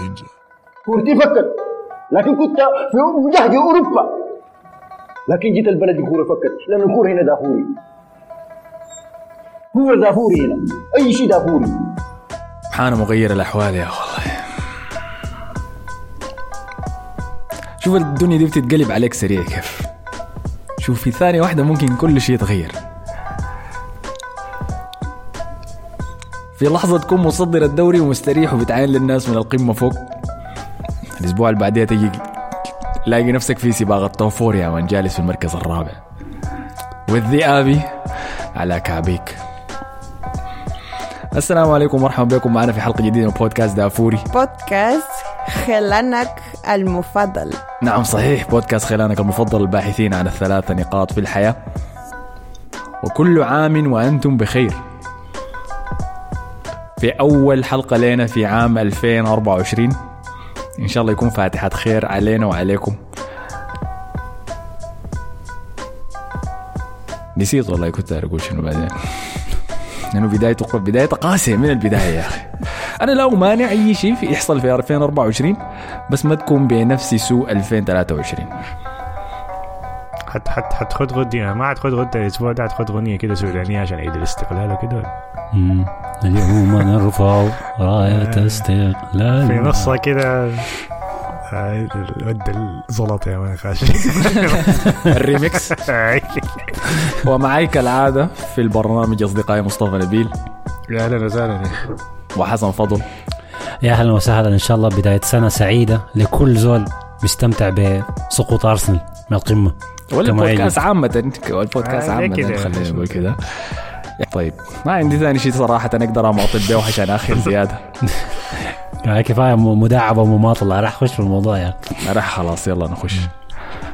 نينجا كورتي فكت لكن كنت في مجهد أوروبا. لكن جيت البلد الكوره فكت لأن الكورة هنا دافوري. كورة دافوري هنا. أي شيء دافوري. سبحان مغير الأحوال يا والله شوف الدنيا دي بتتقلب عليك سريع كيف. شوف في ثانية واحدة ممكن كل شيء يتغير. في لحظة تكون مصدر الدوري ومستريح وبتعاين للناس من القمة فوق. الأسبوع اللي بعدها تجي تلاقي نفسك في سباق الطوفور يا من جالس في المركز الرابع. والذئابي على كعبيك السلام عليكم ومرحبا بكم معنا في حلقة جديدة من بودكاست دافوري. بودكاست خلانك المفضل. نعم صحيح. بودكاست خلانك المفضل الباحثين عن الثلاث نقاط في الحياة. وكل عام وأنتم بخير. في أول حلقة لنا في عام 2024 إن شاء الله يكون فاتحة خير علينا وعليكم. نسيت والله كنت أقول شنو بعدين. لأنه بدايته بداية قاسية من البداية يا أخي. أنا لا أمانع أي شيء في يحصل في 2024 بس ما تكون بنفس سوء 2023 حت حت حتخد غدية ما حتخد غدة الأسبوع ده حتخد غنية كده سودانية عشان عيد الاستقلال وكده. مم. اليوم نرفع راية استقلال في نصها كده. هاي ود الزلط يا مان خاشي الريمكس. ومعي كالعادة في البرنامج أصدقائي مصطفى نبيل. يا أهلا وسهلا وحسن فضل. يا أهلا وسهلا إن شاء الله بداية سنة سعيدة لكل زول بيستمتع بسقوط أرسنال من القمة. ولا البودكاست يجب. عامة البودكاست آه، عامة. كده؟ خلينا نقول كده. طيب. ما عندي ثاني شيء صراحة أقدر أماطل به عشان آخر زيادة. يعني كفاية م- مداعبه ومماطله راح اخش في الموضوع يا راح خلاص يلا نخش.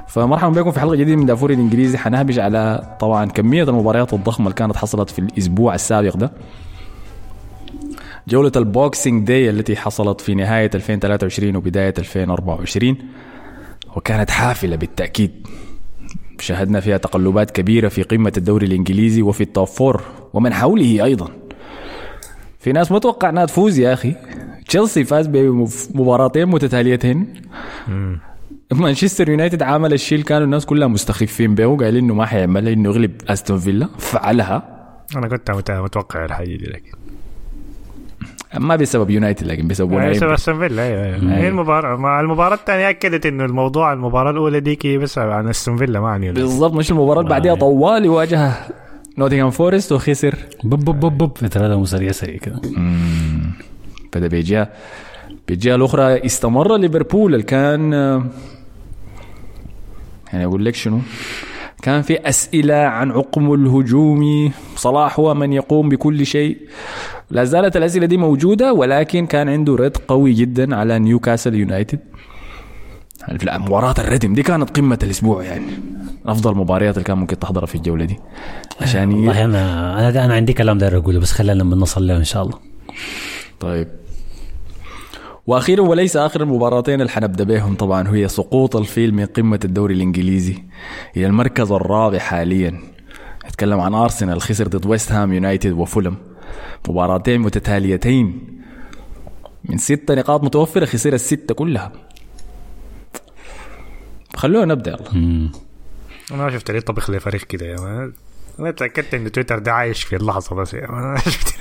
فمرحبا بكم في حلقة جديدة من دافوري الإنجليزي. حنهبش على طبعا كمية المباريات الضخمة اللي كانت حصلت في الأسبوع السابق ده. جولة ال Boxing Day التي حصلت في نهاية 2023 وبداية 2024 وكانت حافلة بالتأكيد. شاهدنا فيها تقلبات كبيرة في قمة الدوري الإنجليزي وفي ال top four ومن حوله أيضا. في ناس متوقع إنها تفوز يا أخي. تشيلسي فاز بمباراتين متتاليتين. مانشستر يونايتد عمل الشيء اللي كانوا الناس كلها مستخفين به وقايلين إنه ما حيعملها إنه يغلب أستون فيلا فعلها. أنا كنت مت- متوقع دي لكن ما بسبب يونايتد لكن بسبب هي ونايم. سبب استون فيلا أيوه أيوه هي المباراة مع المباراة الثانية أكدت إنه الموضوع المباراة الأولى ديك بس عن استون فيلا ما عن يونايتد بالضبط مش المباراة اللي بعدها طوال واجه نوتنغهام فورست وخسر. بب بب بب بب في ثلاثة سريع سريع كده. بدأ بيجيها. بيجيها الأخرى استمر ليفربول. اللي كان يعني أقول لك شنو؟ كان في أسئلة عن عقم الهجومي صلاح هو من يقوم بكل شيء. لا زالت الأسئلة دي موجودة ولكن كان عنده رد قوي جدا على نيوكاسل يونايتد. مباراة الردم دي كانت قمة الأسبوع يعني؟ أفضل مباريات اللي كان ممكن تحضرها في الجولة دي. عشان والله أنا أنا أنا عندي كلام داير أقوله بس خلينا لما نصل له إن شاء الله. طيب. وأخيرا وليس آخر المباراتين اللي حنبدأ بهم طبعا هي سقوط الفيل من قمة الدوري الإنجليزي إلى المركز الرابع حاليا. نتكلم عن أرسنال خسر ضد ويست هام يونايتد وفولهام. مباراتين متتاليتين. من ستة نقاط متوفرة خسر الستة كلها. خلونا نبدأ يلا. أنا ما شفت ليه طبخ لي فريق كده. يا أنا تأكدت إن تويتر ده عايش في اللحظة بس. يا مان شفت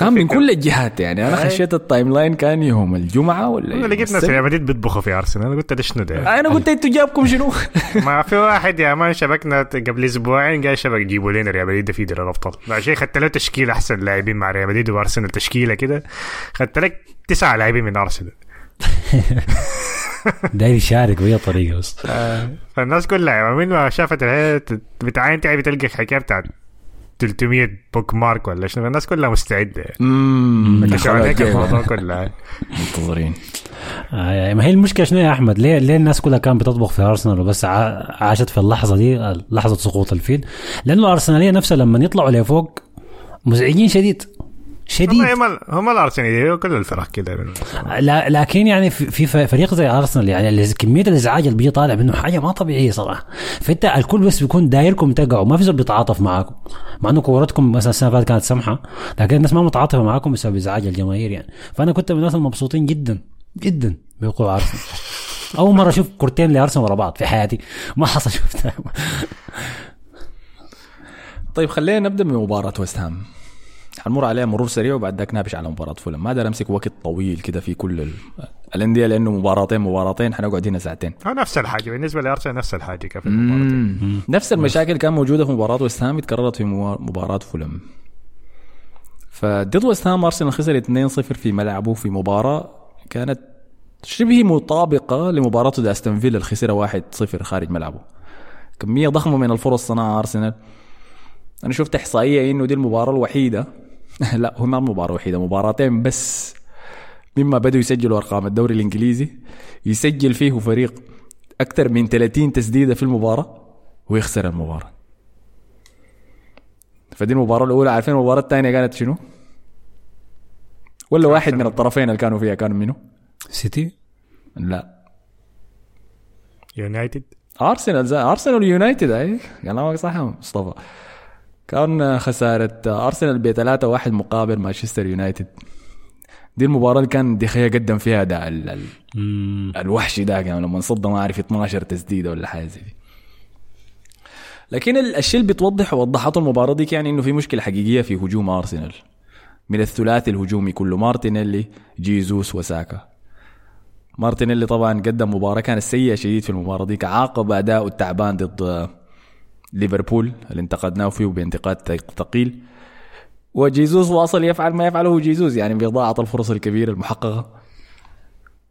كان من كل الجهات يعني. أنا. خشيت ال timeline كان يوم الجمعة ولا أنا لقيت ناس. ريال مدريد بيطبخوا في أرسنال. أنا قلت ده شنو ده أنا قلت أنتوا جابكم شنو؟ ما في واحد يا مان شبكنا قبل أسبوعين قال شبك جيبوا لنا ريال مدريد في دوري الابطال عشان خدت له تشكيله أحسن لاعبين مع ريال مدريد وأرسنال تشكيلة كده. خدت لك تسعه لاعبين من أرسنال. داير يشارك باي طريقة بس. فالناس كلها يعني من ما شافت بتعاين تعب تلقى حكاية بتاعت 300 bookmark ولا شنو؟ الناس كلها مستعدة. عليك الموضوع كله. منتظرين. آه، ما هي المشكلة شنو يا أحمد؟ ليه ليه الناس كلها كانت بتطبخ في ارسنال وبس ع- عاشت في اللحظة دي لحظة سقوط الفيل؟ لأنه الارسناليه نفسها لما يطلعوا لفوق مزعجين شديد. شديد. هم هم الارسنال كل الفرق كده. لا لكن يعني في في فريق زي ارسنال يعني اللي- كمية الإزعاج اللي بيجي طالع منه حاجة ما طبيعية صراحة. فأنت الكل بس بيكون دايركم تقعوا ما في زول بيتعاطف معاكم. مع إنه كورتكم مثلا السنة اللي فاتت كانت سمحة لكن الناس ما متعاطفة معاكم بسبب إزعاج الجماهير يعني. فأنا كنت من الناس المبسوطين جدا جدا بوقوع ارسنال أول مرة أشوف كورتين لأرسنال ورا بعض في حياتي. ما حصل شفتها. طيب خلينا نبدأ بمباراة ويست هام. حنمر عليها مرور سريع وبعد ذاك نابش على مباراة فولم. ما دار أمسك وقت طويل كده في كل ال- الأندية لأنه مباراتين مباراتين. حنقعد هنا ساعتين. هو نفس الحاجة. بالنسبة لأرسنال نفس الحاجة كان في المباراة. مم. نفس المشاكل كان موجودة في مباراة ويست هام اتكررت في مباراة فولم. فضد ويست هام أرسنال خسر 2-0 في ملعبه في مباراة كانت شبه مطابقة لمباراته ضد أستون فيلا اللي خسرها 1-0 خارج ملعبه. كمية ضخمة من الفرص صنعها أرسنال. أنا شفت إحصائية إنه دي المباراة الوحيدة لا هو ما المباراه الوحيده مباراتين بس. مما بدوا يسجلوا أرقام الدوري الإنجليزي يسجل فيه فريق أكثر من 30 تسديدة في المباراة ويخسر المباراة. فدي المباراة الأولى. عارفين المباراة الثانية كانت شنو؟ ولا واحد من الطرفين اللي كانوا فيها كانوا منه؟ سيتي؟ لا. يونايتد؟ أرسنال أرسنال ويونايتد أي. كلامك صح مصطفى. كان خسارة أرسنال ب 3 1 مقابل مانشستر يونايتد. دي المباراة اللي كان دخيا قدم فيها ده ال- ال-. الوحش ده يعني لما انصد ما أعرف 12 تسديدة ولا حاجة زي دي. لكن ال- الشيء اللي بتوضح وضحته المباراة دي يعني إنه في مشكلة حقيقية في هجوم أرسنال. من الثلاثي الهجومي كله مارتينيلي جيزوس وساكا. مارتينيلي طبعا قدم مباراة كانت سيئة شديد في المباراة دي عاقب اداؤه التعبان ضد ليفربول اللي انتقدناه فيه بانتقاد ثقيل؟ وجيزوس واصل يفعل ما يفعله جيزوس يعني بإضاعة الفرص الكبيرة المحققة.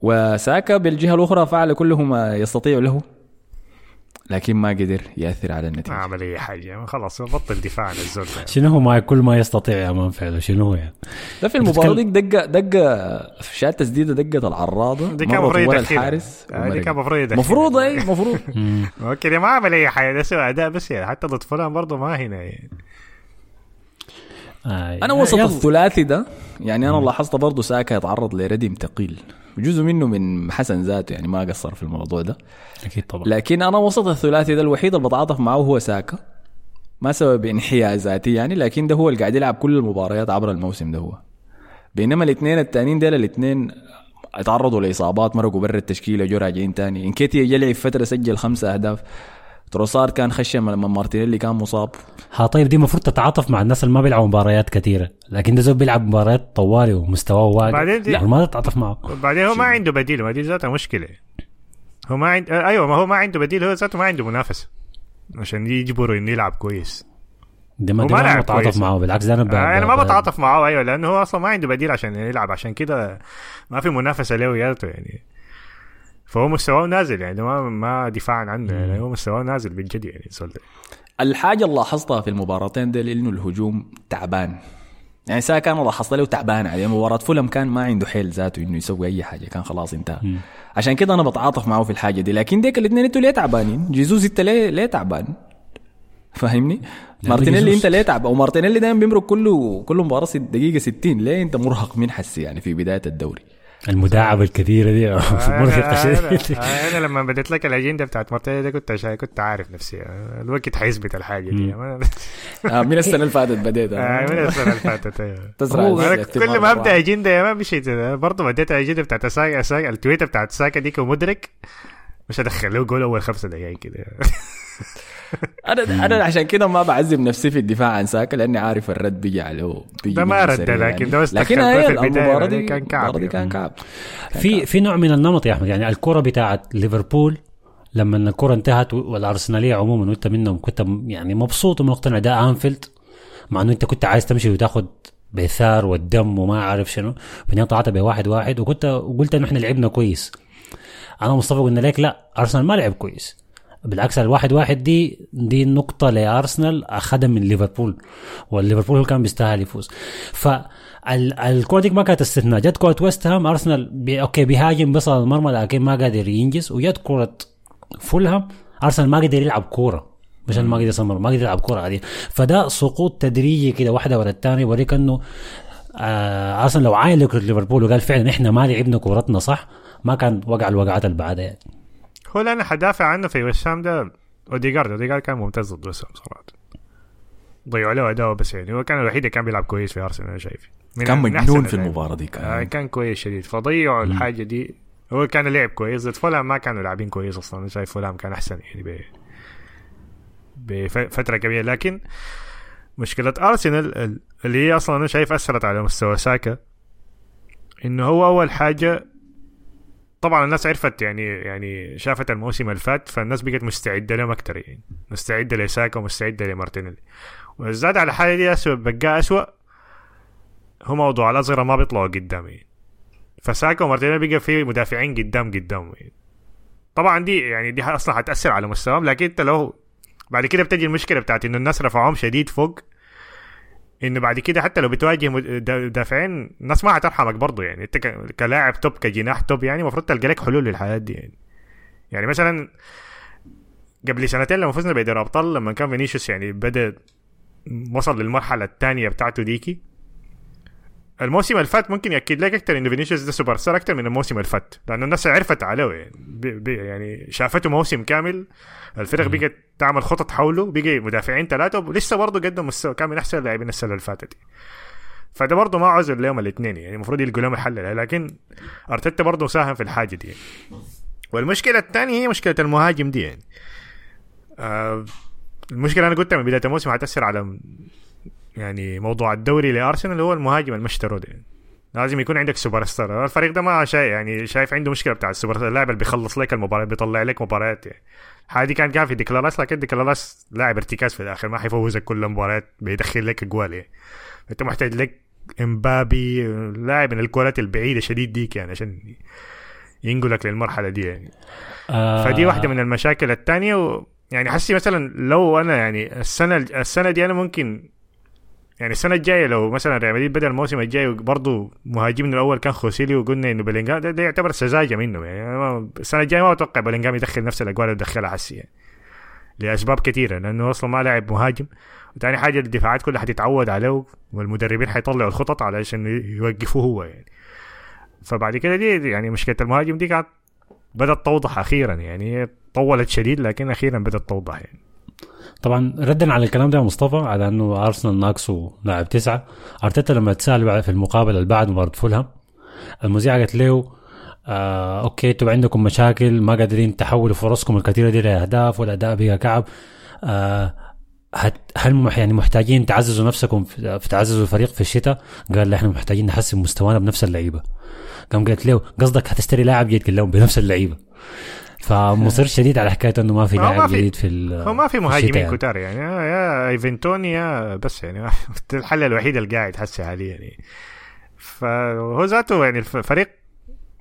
وساكا بالجهة الأخرى فعل كل ما يستطيع له. لكن ما قدر يأثر على ما النتيجة عمل أي حاجة خلاص بطل دفاع عن الزول شنو هو ما كل ما يستطيع يا man فعله شنو هو يعني ده في المباراة ديك دقة دقة شات تسديدة دقة العارضة دي كان المفروض. الحارس آه، دي. كان المفروض يدخلها. مفروض اي مفروض okay ما عمل أي حاجة ده سوى أداء بس يعني حتى ضد فولهام برضه ما هنا يعني. آه أنا وسط. الثلاثي ده يعني أنا لاحظت برضه ساكا يتعرض لردم ثقيل وجزء منه من حسن ذاته يعني ما قصر في الموضوع ده. أكيد طبعا. لكن أنا وسط الثلاثي ده الوحيد اللي بتعاطف معه هو ساكا. ما سبب انحيازاتي يعني لكن ده هو اللي قاعد يلعب كل المباريات عبر الموسم ده هو. بينما الاثنين التانيين ديل الاثنين اتعرضوا لإصابات مرقوا برا التشكيلة جو راجعين تاني. إنكيتيا يلعب فترة سجل خمسة أهداف. تروسار كان خشم لما مارتينيلي كان مصاب. ها طيب دي المفروض تتعاطف مع الناس اللي ما بيلعبوا مباريات كثيرة. لكن ده زول بيلعب مباريات طوالي ومستواه واقع بعدين دي- لا ما تتعاطف معه. وبعدين هو ما عنده بديل ما دي ذاتها مشكلة. هو ما عند... آه، أيوه ما هو ما عنده بديل هو ذاته ما عنده منافس عشان يجبره إنه يلعب كويس. ده ما ما ما لعب بتعاطف كويس. معه بالعكس ده أنا ب- أنا ما بتعاطف معاه أيوه لأنه هو أصلا ما عنده بديل عشان يلعب. عشان كده ما في منافسة له يعني. فهو مستواه نازل يعني ما ما دفاعا عنه يعني هو مستواه نازل بالجد يعني ده. الحاجة اللي لاحظتها في المباراتين دي إنه الهجوم تعبان. يعني ساكا أنا لاحظت له تعبان عليه مباراة فولهام كان ما عنده حيل ذاته إنه يسوي أي حاجة كان خلاص انتهى. عشان كده أنا بتعاطف معه في الحاجة دي. لكن ديك الاثنين أنتوا ليه تعبانين؟ جيزوس انت ليه ليه تعبان؟ فاهمني؟ مارتينيلي انت ليه تعبان؟ أو مارتينيلي دايما بيمرق كله كل مباراة دقيقة 60 ليه انت مرهق؟ من حسي يعني في بداية الدوري؟ المداعبة الكثيرة دي مرهقه أنا, شديد أنا, أنا لما بديت لك الأجندة بتاعت مارتينيلي دي كنت شا... كنت عارف نفسي آه، الوقت حيثبت الحاجة دي. آه من السنة اللي فاتت بديت آه، من السنة اللي فاتت الاستثمار كل ما أبدأ. أجندة يا ما مشيت. برضه بديت الاجنده بتاعت ساكا ساكا التويتر بتاعت ساكا ديك ومدرك مش ادخل له جول أول خمسة دقائق كده. أنا أنا عشان كده ما بعذب نفسي في الدفاع عن ساكا لأني عارف الرد بيجي عليه بيجي ده ما رد، لكن ده بس لكن هي في البداية المباراة يعني دي كان كعب المباراة دي كان يعني. كعب. في في نوع من النمط يا أحمد يعني الكرة بتاعت ليفربول لما الكرة انتهت والأرسنالية عموما وإنت منهم كنت يعني مبسوط ومقتنع ده أنفيلد مع إنه إنت كنت عايز تمشي وتاخد بثار والدم وما عارف شنو بعدين طلعت بواحد واحد وكنت وقلت إنه إحنا لعبنا كويس. أنا ومصطفى قلنا لك لا أرسنال ما لعب كويس. بالعكس الواحد واحد دي دي نقطة لأرسنال أخذها من ليفربول والليفربول كان بيستاهل يفوز. فالكرة دي ما كانت استثناء. جت كرة ويست هام أرسنال بي okay بيهاجم بصل المرمى لكن ما قادر ينجز. وجت كرة فولهام أرسنال ما قدر يلعب كورة مش إنه ما قدر يصمر ما قدر يلعب كورة عادية. فده سقوط تدريجي كده واحدة ورا الثانية يوريك إنه آه أصلا لو عاين ليفربول وقال فعلا إحنا ما لعبنا كورتنا صح ما كان وقع الوقعات اللي بعدها يعني. هو اللي أنا حدافع عنه في وسام ده أوديجارد. أوديجارد كان ممتاز ضد وسام صراحة. ضيعوا له اداؤه بس يعني هو كان الوحيد اللي كان بيلعب كويس في أرسنال أنا شايف كان مجنون في. المباراة دي آه كان كان كويس شديد. فضيعوا الحاجة دي. هو كان لعب كويس. ضد فولهام ما كانوا لاعبين كويس أصلا. أنا شايف فولهام كان أحسن يعني بفترة كبيرة. لكن مشكلة أرسنال ال- اللي هي أصلا أنا شايف أثرت على مستوى ساكا إنه هو أول حاجة طبعا الناس عرفت يعني يعني شافت الموسم اللي فات فالناس بقت مستعدة لهم أكثر يعني. مستعدة لساكا ومستعدة لمارتينيلي. وزاد على الحاله دي اسوء بقى اسوء هو موضوع الأصغر ما بيطلعوا قدام يعني. فساكا ومارتينيلي بقى في مدافعين قدام قدام يعني. طبعا دي يعني دي أصلا حتأثر على مستواهم لكن أنت لو بعد كده بتجي المشكلة بتاعت إنه الناس رفعوهم شديد فوق إنه بعد كده حتى لو بتواجه مدافعين الناس ما حترحمك برضه يعني. أنت كلاعب top كجناح top يعني المفروض تلقى لك حلول للحالات دي يعني. يعني مثلا قبل سنتين لما فزنا بدوري أبطال لما كان فينيسيوس يعني بدأ وصل للمرحلة الثانية بتاعته ديكي الموسم اللي فات ممكن يأكد لك أكثر انه فينيسيوس ده سوبر ستار أكثر من الموسم اللي فات. لأنه الناس عرفت عليه. يعني, بي بي يعني شافته موسم كامل. الفرق بقت تعمل خطط حوله. بقي مدافعين ثلاثة ولسه برضه قدم مستوى كان من أحسن اللاعبين السنة اللي فاتت فده برضه ما عذر لهم الاثنين يعني المفروض يلقوا لهم الحل لكن أرتيتا برضه ساهم في الحاجة دي. يعني. والمشكلة الثانية هي مشكلة المهاجم دي. يعني. آه المشكلة أنا قلتها من بداية الموسم حتاثر على يعني موضوع الدوري لأرسنال هو المهاجم المشتري ده يعني. لازم يكون عندك سوبر ستار الفريق ده ما شايف يعني شايف عنده مشكلة بتاع السوبر ستار اللاعب اللي بيخلص لك المباراة بيطلع لك مباريات يعني. هذه كانت كان في ديكلان رايس لكن ديكلان رايس لاعب ارتكاز في الآخر ما حيفوزك كل المباريات بيدخل لك اجوال يعني. أنت محتاج لك إمبابي لاعب من الكورات البعيدة شديد ديك يعني عشان ينقلك للمرحلة دي يعني. آه. فدي واحدة من المشاكل الثانية و... يعني حسي مثلا لو أنا يعني السنة السنة دي أنا ممكن يعني السنة الجاية لو مثلا ريال مدريد بدأ الموسم الجاي برضه مهاجمنا الأول كان خوسيلو وقلنا إنه بلينجهام ده, ده يعتبر سذاجة منه. يعني السنة الجاية ما أتوقع بلينجهام يدخل نفس الأجوال اللي دخلها حسي يعني لأسباب كثيرة لأنه أصلا ما لاعب مهاجم. وثاني حاجة الدفاعات كلها حتتعود عليه والمدربين حيطلعوا الخطط علشان يوقفوه هو يعني. فبعد كده دي يعني مشكلة المهاجم دي قاعد بدأت توضح أخيرا يعني طولت شديد لكن أخيرا بدأت توضح يعني. طبعا ردا على الكلام ده يا مصطفى على إنه أرسنال ناقصه لاعب تسعة أرتيتا لما تسأل في المقابله اللي بعد مباراة فولهام المذيعة قالت له آه okay أنتوا عندكم مشاكل ما قادرين تحولوا فرصكم الكثيرة دي لأهداف والاداء بقى كعب آه هل يعني محتاجين تعززوا نفسكم في تعززوا الفريق في الشتاء؟ قال لا إحنا محتاجين نحسن مستوانا بنفس اللعيبة. قام قالت له قصدك هتشتري لاعب جديد قال لهم بنفس اللعيبة. فمصر شديد على حكاية إنه ما في لاعب في- جديد في ال- هو ما في مهاجمين يعني. كتار يعني. يا ايفنتوني يا بس يعني الحل الوحيد اللي قاعد حسي حاليا يعني. فهو ذاته يعني الفريق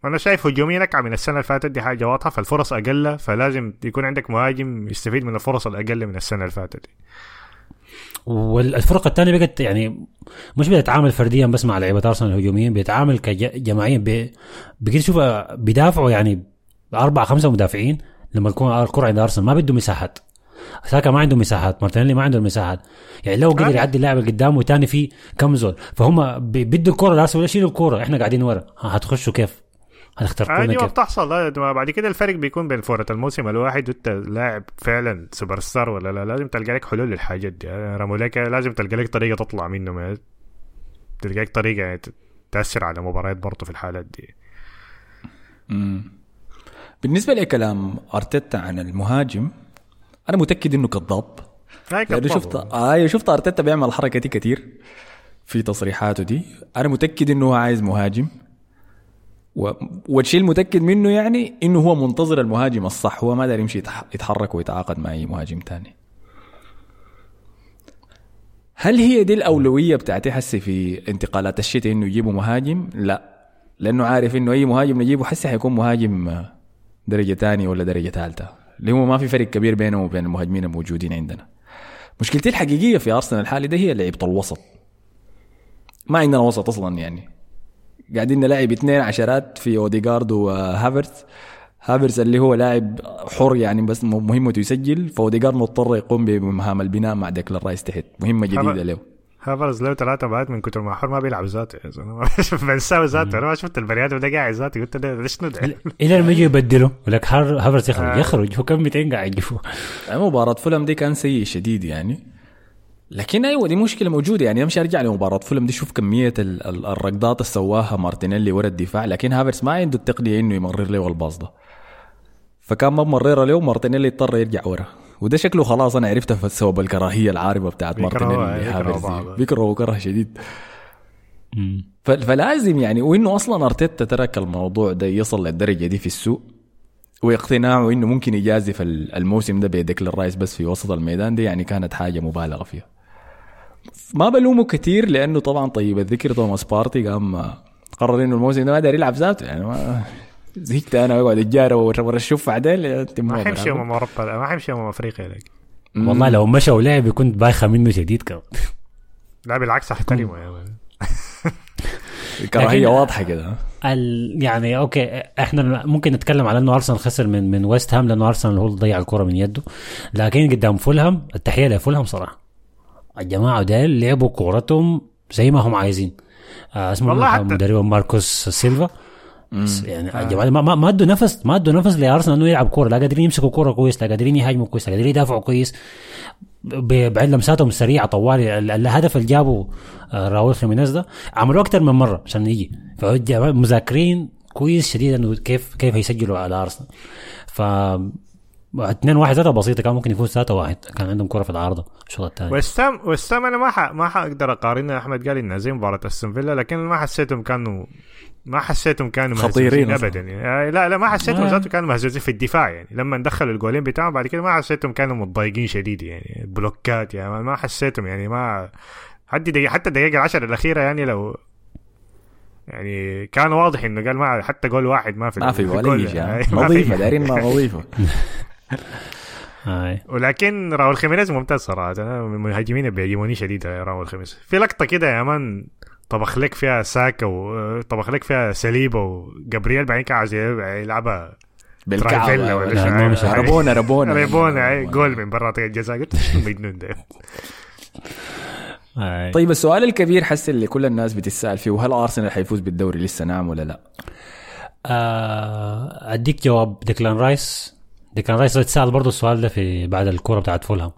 أنا شايف هجوميا اكعب من السنة اللي فاتت دي حاجة واضحة. فالفرص أقل فلازم يكون عندك مهاجم يستفيد من الفرص الأقل من السنة اللي فاتت. والفرق الثانية بقت يعني مش بتتعامل فرديا بس مع لعيبة أرسنال الهجوميين بيتعامل كجماعيا بقيت تشوف بيدافعوا يعني أربع خمسة مدافعين لما يكون الكرة عند أرسنال. ما بده مساحات. ساكا ما عنده مساحات. مارتينيلي ما عنده مساحات. يعني لو قدر آه. يعدي اللاعب اللي قدامه تاني في كم زول. فهم بدوا الكرة لأرسنال ولا يشيلوا الكرة. إحنا قاعدين ورا. هتخشوا كيف؟ هتخترقونا ما كيف؟ بتحصل. ما بعد كده الفرق بيكون بين فورة الموسم الواحد وانت لاعب فعلا سوبر ستار ولا لا؟ لازم تلقى لك حلول للحاجات دي. راموليكا لازم تلقى لك طريقة تطلع منه. ما تلقى لك طريقة يعني تأثر على مباريات برضه في الحالات دي. بالنسبة لكلام أرتيتا عن المهاجم أنا متأكد إنه كذاب. لأنه كذاب. شفت آه شفت أرتيتا بيعمل الحركه دي كتير في تصريحاته دي. أنا متأكد إنه هو عايز مهاجم. و... والشيء المتأكد منه يعني إنه هو منتظر المهاجم الصح. هو ما داير يمشي يتح... يتحرك ويتعاقد مع أي مهاجم تاني. هل هي دي الأولوية بتاعتي حسي في انتقالات؟ الشتاء إنه يجيبوا مهاجم؟ لا. لأنه عارف إنه أي مهاجم نجيبه حسي حيكون مهاجم آه، درجة ثانية ولا درجة ثالثه اللي هو ما في فرق كبير بينه وبين المهاجمين الموجودين عندنا. مشكلتي الحقيقية في أرسنال الحالي ده هي لعيبة الوسط. ما عندنا وسط أصلا يعني. قاعدين نلعب اثنين عشرات في أوديجارد وهافرتس. هافرتس اللي هو لاعب حر يعني بس مهمته يسجل فأوديجارد مضطر يقوم بمهام البناء مع ديكلان رايس تحت. مهمة جديدة له. هافرز له ثلاثة بعد من كتر ما حر ما بيلعب ذاته يا زلمه بنساه ذاته أنا ما شفت البني آدم ده قاعد ذاته قلت ده ده شنو ده إلى لما يجي يبدله. ولك هافرز يخرج آه. يخرج. هو كم 200 قاعد يجيبه. مباراة فولم دي كان سيء شديد يعني. لكن أيوه دي مشكلة موجودة يعني. امشي أرجع لمباراة فولم دي. شوف كمية ال- ال- الركضات اللي سواها مارتينيلي ورا الدفاع. لكن هافرس ما عنده التقنية إنه يمرر له الباص ده. فكان ما ممرره له مارتينيلي اضطر يرجع ورا. وده شكله خلاص أنا عرفت سبب الكراهية العاربة بتاعت بيكرهوها، مارتينيلي. بيكرهوا هافرز بعض. دي بيكرهوا كره شديد. فلازم يعني وإنه أصلا أرتيتا ترك الموضوع ده يصل للدرجة دي في السوق واقتناعه إنه ممكن يجازف ال- الموسم ده بديكلان رايس بس في وسط الميدان دي يعني كانت حاجة مبالغة فيها. ما بلومه كثير لأنه طبعا طيب الذكر توماس بارتي قام قرر إنه الموسم ده ما داري يلعب ذاته يعني ما زهقت أنا وأقعد اتجارى ورا ورا الشفع ده ما حيمشي امم أوروبا ما حيمشي امم أفريقيا لك والله لو مشى ولعب يكون بايخة منه شديد كمان. لا بالعكس أحترمه يا man. كراهيه واضحة كده. ال... يعني okay إحنا ممكن نتكلم على إنه أرسنال خسر من من ويست هام لأنه أرسنال هو اللي ضيع الكرة من يده. لكن قدام فولهام التحية لفولهام صراحة. الجماعة ديل لعبوا كورتهم زي ما هم عايزين. آه اسمه والله حتى- مدربهم ماركوس سيلفا. يعني الجماعه ما, ما, ما أدوا نفس ما أدوا نفس لأرسنال إنه يلعب كورة. لا قادرين يمسكوا كورة كويس لا قادرين يهاجموا كويس لا قادرين يدافعوا كويس. ب- بعد لمساتهم السريعة طوال ال- الهدف اللي جابه آه، راؤول خيمينيز ده عملوه أكثر من مرة عشان يجي. فمذاكرين كويس شديد إنه كيف كيف هيسجلوا على أرسنال. ف 2 1 ذاتها بسيطة كان ممكن يفوز 3 1 كان عندهم كره في العارضة الشوط الثاني. وستام وستام أنا ما ح... ما حقدر اقارنها احمد قال انها زي مباراة أستون فيلا لكن ما حسيتهم كانوا ما حسيتهم كانوا خطيرين. ابدا يعني. آه، لا لا ما حسيتهم آه. كانوا مهزوزين في الدفاع يعني لما دخلوا الجولين بتاعهم بعد كده ما حسيتهم كانوا متضايقين شديد يعني بلوكات يعني ما- ما حسيتهم يعني ما حتى دقيقة حتى الدقيقة العشر الأخيرة يعني لو يعني كان واضح إنه قال ما حتى جول واحد ما في ما في ولا. يجي آه، ها. ما في. نظيفه دايرين ما نظيفه هاي ولكن راول خيمينيز ممتاز صراحة أنا من المهاجمين اللي بيعجبوني شديد راول خيمينيز في لقطة كده يا man طبخ لك فيها ساكا وطبخ لك فيها سليبا وجابرييل بعدين كان عايز يلعبها بالكعب trivela ولا مش. rabona rabona rabona أي، جول من برا الجزاء قلت شنو المجنون ده طيب السؤال الكبير حس اللي كل الناس بتسأل فيه هل أرسنال حيفوز بالدوري لسه نعم ولا لا؟ آه، أديك جواب ديكلان رايس. ديكلان رايس اتسال برضه السؤال ده في بعد الكورة بتاعت فولهام.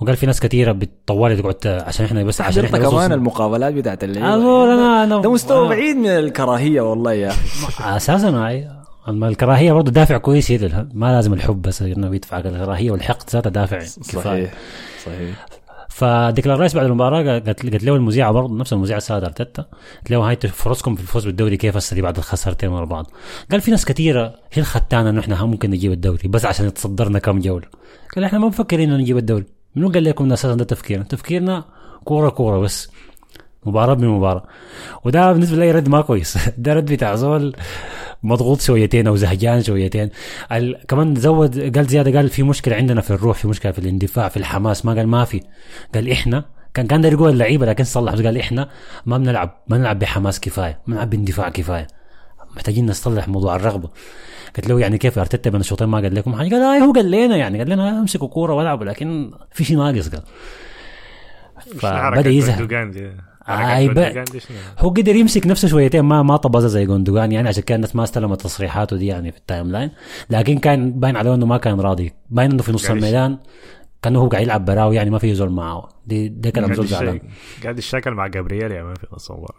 وقال في ناس كثيره بتطول تقعد عشان إحنا بس عشان إحنا كمان المقابلات بتاعت اللعيبة. أقول أنا أنا ده مستوى آه. بعيد من الكراهية والله يا أخي. أساسا أما الكراهية برضه دافع كويس ما لازم الحب بس إنه يدفع الكراهية والحقد ذاته دافع صحيح صحيح. فديكلان رايس بعد المباراة قالت له المذيعة برضه نفس المذيعة ساد أرتيتا قالت له هاي فرصكم في الفوز بالدوري كيف هسه بعد الخسارتين ورا بعض؟ قال في ناس كثيرة هي الختانه إنه إحنا ممكن نجيب الدوري بس عشان يتصدرنا كم جولة. قال إحنا ما مفكرين إنه نجيب الدوري. منو قال لكم أساسا ده تفكيرنا؟ تفكيرنا كوره كورة بس. مباراة بمباراة. وده بالنسبة لي رد ما كويس. ده رد بتاع زول مضغوط شويتين أو زهجان شويتين. ال... كمان زود قال زيادة قال في مشكلة عندنا في الروح في مشكلة في الاندفاع في الحماس ما قال ما في. قال إحنا كان كان يقول اللعيبة لكن صلح قال إحنا ما بنلعب ما نلعب بحماس كفاية ما نلعب باندفاع كفاية. محتاجين نصلح موضوع الرغبة. قلت له يعني كيف أرتيتا بين الشوطين ما قال لكم حاجة؟ قال آه هو قال لنا يعني قال لنا أمسكوا كورة وألعبوا لكن في شيء ناقص قال. فبدأ يزهق. شنو؟ هو قدر يمسك نفسه شويتين ما ما طبزها زي جوندوجان يعني عشان كده الناس ما استلمت تصريحاته دي يعني في ال timeline. لكن كان باين عليه إنه ما كان راضي. باين إنه في نص الميدان كأنه هو قاعد يلعب براوي يعني ما في زول معاه دي ده كلام زول زعلان. قاعد يشتغل مع جابرييل يا man في نص المباراة.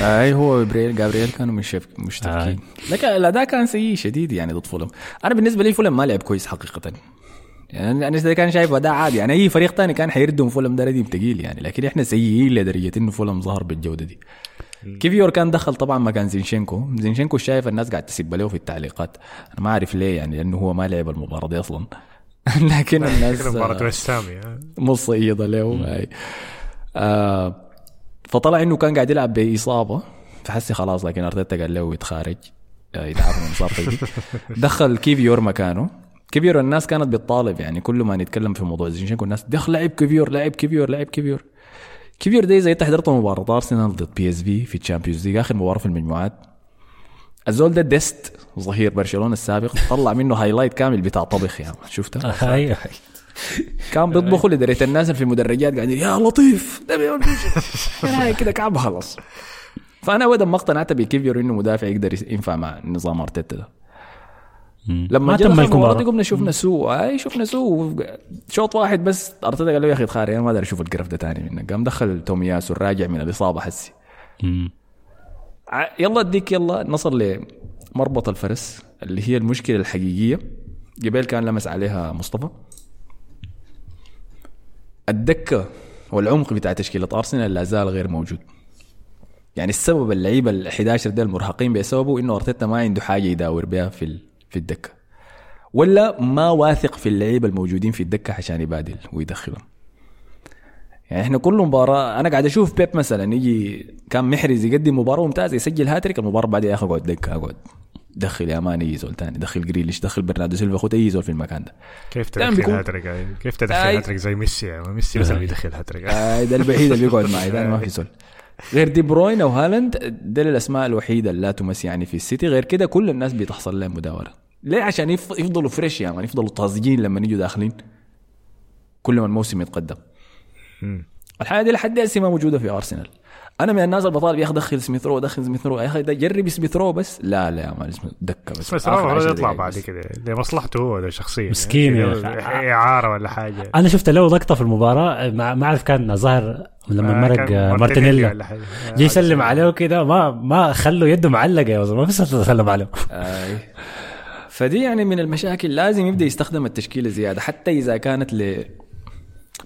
أي هو جابرييل جابرييل كانوا مش مشتركين آي. لكن الأداء كان سيء شديد يعني ضد فولم. أنا بالنسبة لي فولم ما لعب كويس حقيقة. يعني أنا كان شايف اداء عادي يعني أي فريق تاني كان حيردهم فولم ده رديم تقيل يعني لكن إحنا سيئين لدرجة إنه فولم ظهر بالجودة دي. كيفيور كان دخل طبعا مكان زينشينكو. زينشينكو شايف الناس قاعد تسب له في التعليقات. أنا ما أعرف ليه يعني لأنه هو ما لعب المباراة دي أصلا. لكن الناس كده مباراة آه، يا. مصيدة له. آه فطلع إنه كان قاعد يلعب بإصابة. فحسي خلاص لكن أرتيتا قال له يتخارج آه، يتعافى من دخل كيفيور مكانه. كيفيور الناس كانت بتطالب يعني كل ما نتكلم في موضوع زينشينكو الناس دخل لعب كيفيور لعب كيفيور لعب كيفيور كيفيور دي زي انت حضرت مباراة أرسنال ضد بي اس في في ال Champions League آخر مباراة في المجموعات. الزول ده ديست ظهير برشلونة السابق طلع منه highlight كامل بتاع طبخ يا يعني. أيوه كان بيطبخوا لدرجة الناس اللي في المدرجات قاعدين يا لطيف ده يعني كده كعب خلص فأنا ابدا ما اقتنعت بكيفيور إنه مدافع يقدر ينفع مع نظام أرتيتا ده. لما ما جينا المباراه قمنا شفنا سوء أي شفنا سوء شوط واحد بس. أرتيتا قال له يا أخي اتخاري أنا ما أقدر أشوف القرف ده تاني منك. قام دخل تومياسو الراجع من الإصابة حسي. يلا أديك يلا نصل لمربط الفرس اللي هي المشكلة الحقيقية. جبال كان لمس عليها مصطفى. الدكة والعمق بتاع تشكيلة أرسنال لا زال غير موجود. يعني السبب اللعيبة ال 11 ده المرهقين بسببه إنه أرتيتا ما عنده حاجة يداور بها في في الدكة. ولا ما واثق في اللعيبة الموجودين في الدكة عشان يبادل ويدخلهم. يعني إحنا كل مباراة أنا قاعد أشوف بيب مثلا يجي كان محرز يقدم مباراة ممتازة يسجل هاتريك المباراة بعدها يا أخي أقعد دكة أقعد. دخل يا man أي زول ثاني دخل جريليش دخل برناردو سيلفا خد أي زول في المكان ده. كيف تدخل بيكون- هاتريك؟ يعني؟ كيف تدخل أي. هاتريك؟ زي ميسي يعني ميسي بس اللي بيدخل هاتريك. آه ده الوحيد اللي بيقعد معي ده ما في زول. غير دي بروين أو هالاند ده الأسماء الوحيدة اللي لا تمس يعني في السيتي. غير كده كل الناس بتحصل لهم مداورة. ليه؟ عشان يف- يفضلوا fresh يا man يفضلوا طازجين لما يجوا داخلين. كل ما الموسم يتقدم. الحاجة دي لحد هسه ما موجودة في ارسنال أنا من الناس اللي بطالب يا أخي دخل سميث رو دخل سميث رو يا أخي جرب سميث رو بس. لا لا يا man اسمه دكه بس. بس هو يطلع بعد بس. كده. لمصلحته هو ده شخصيا. مسكين أخي. إعارة ولا حاجة. أنا شفت له لقطة في المباراة ما ما أعرف كان ظاهر لما آه، مرق آه، مارتينيلي حاجة. آه، جه يسلم عليه كده ما ما خلوا يده معلقة يا زلمة ما في سلم عليه. فدي يعني من المشاكل لازم يبدأ يستخدم التشكيلة زيادة حتى إذا كانت ل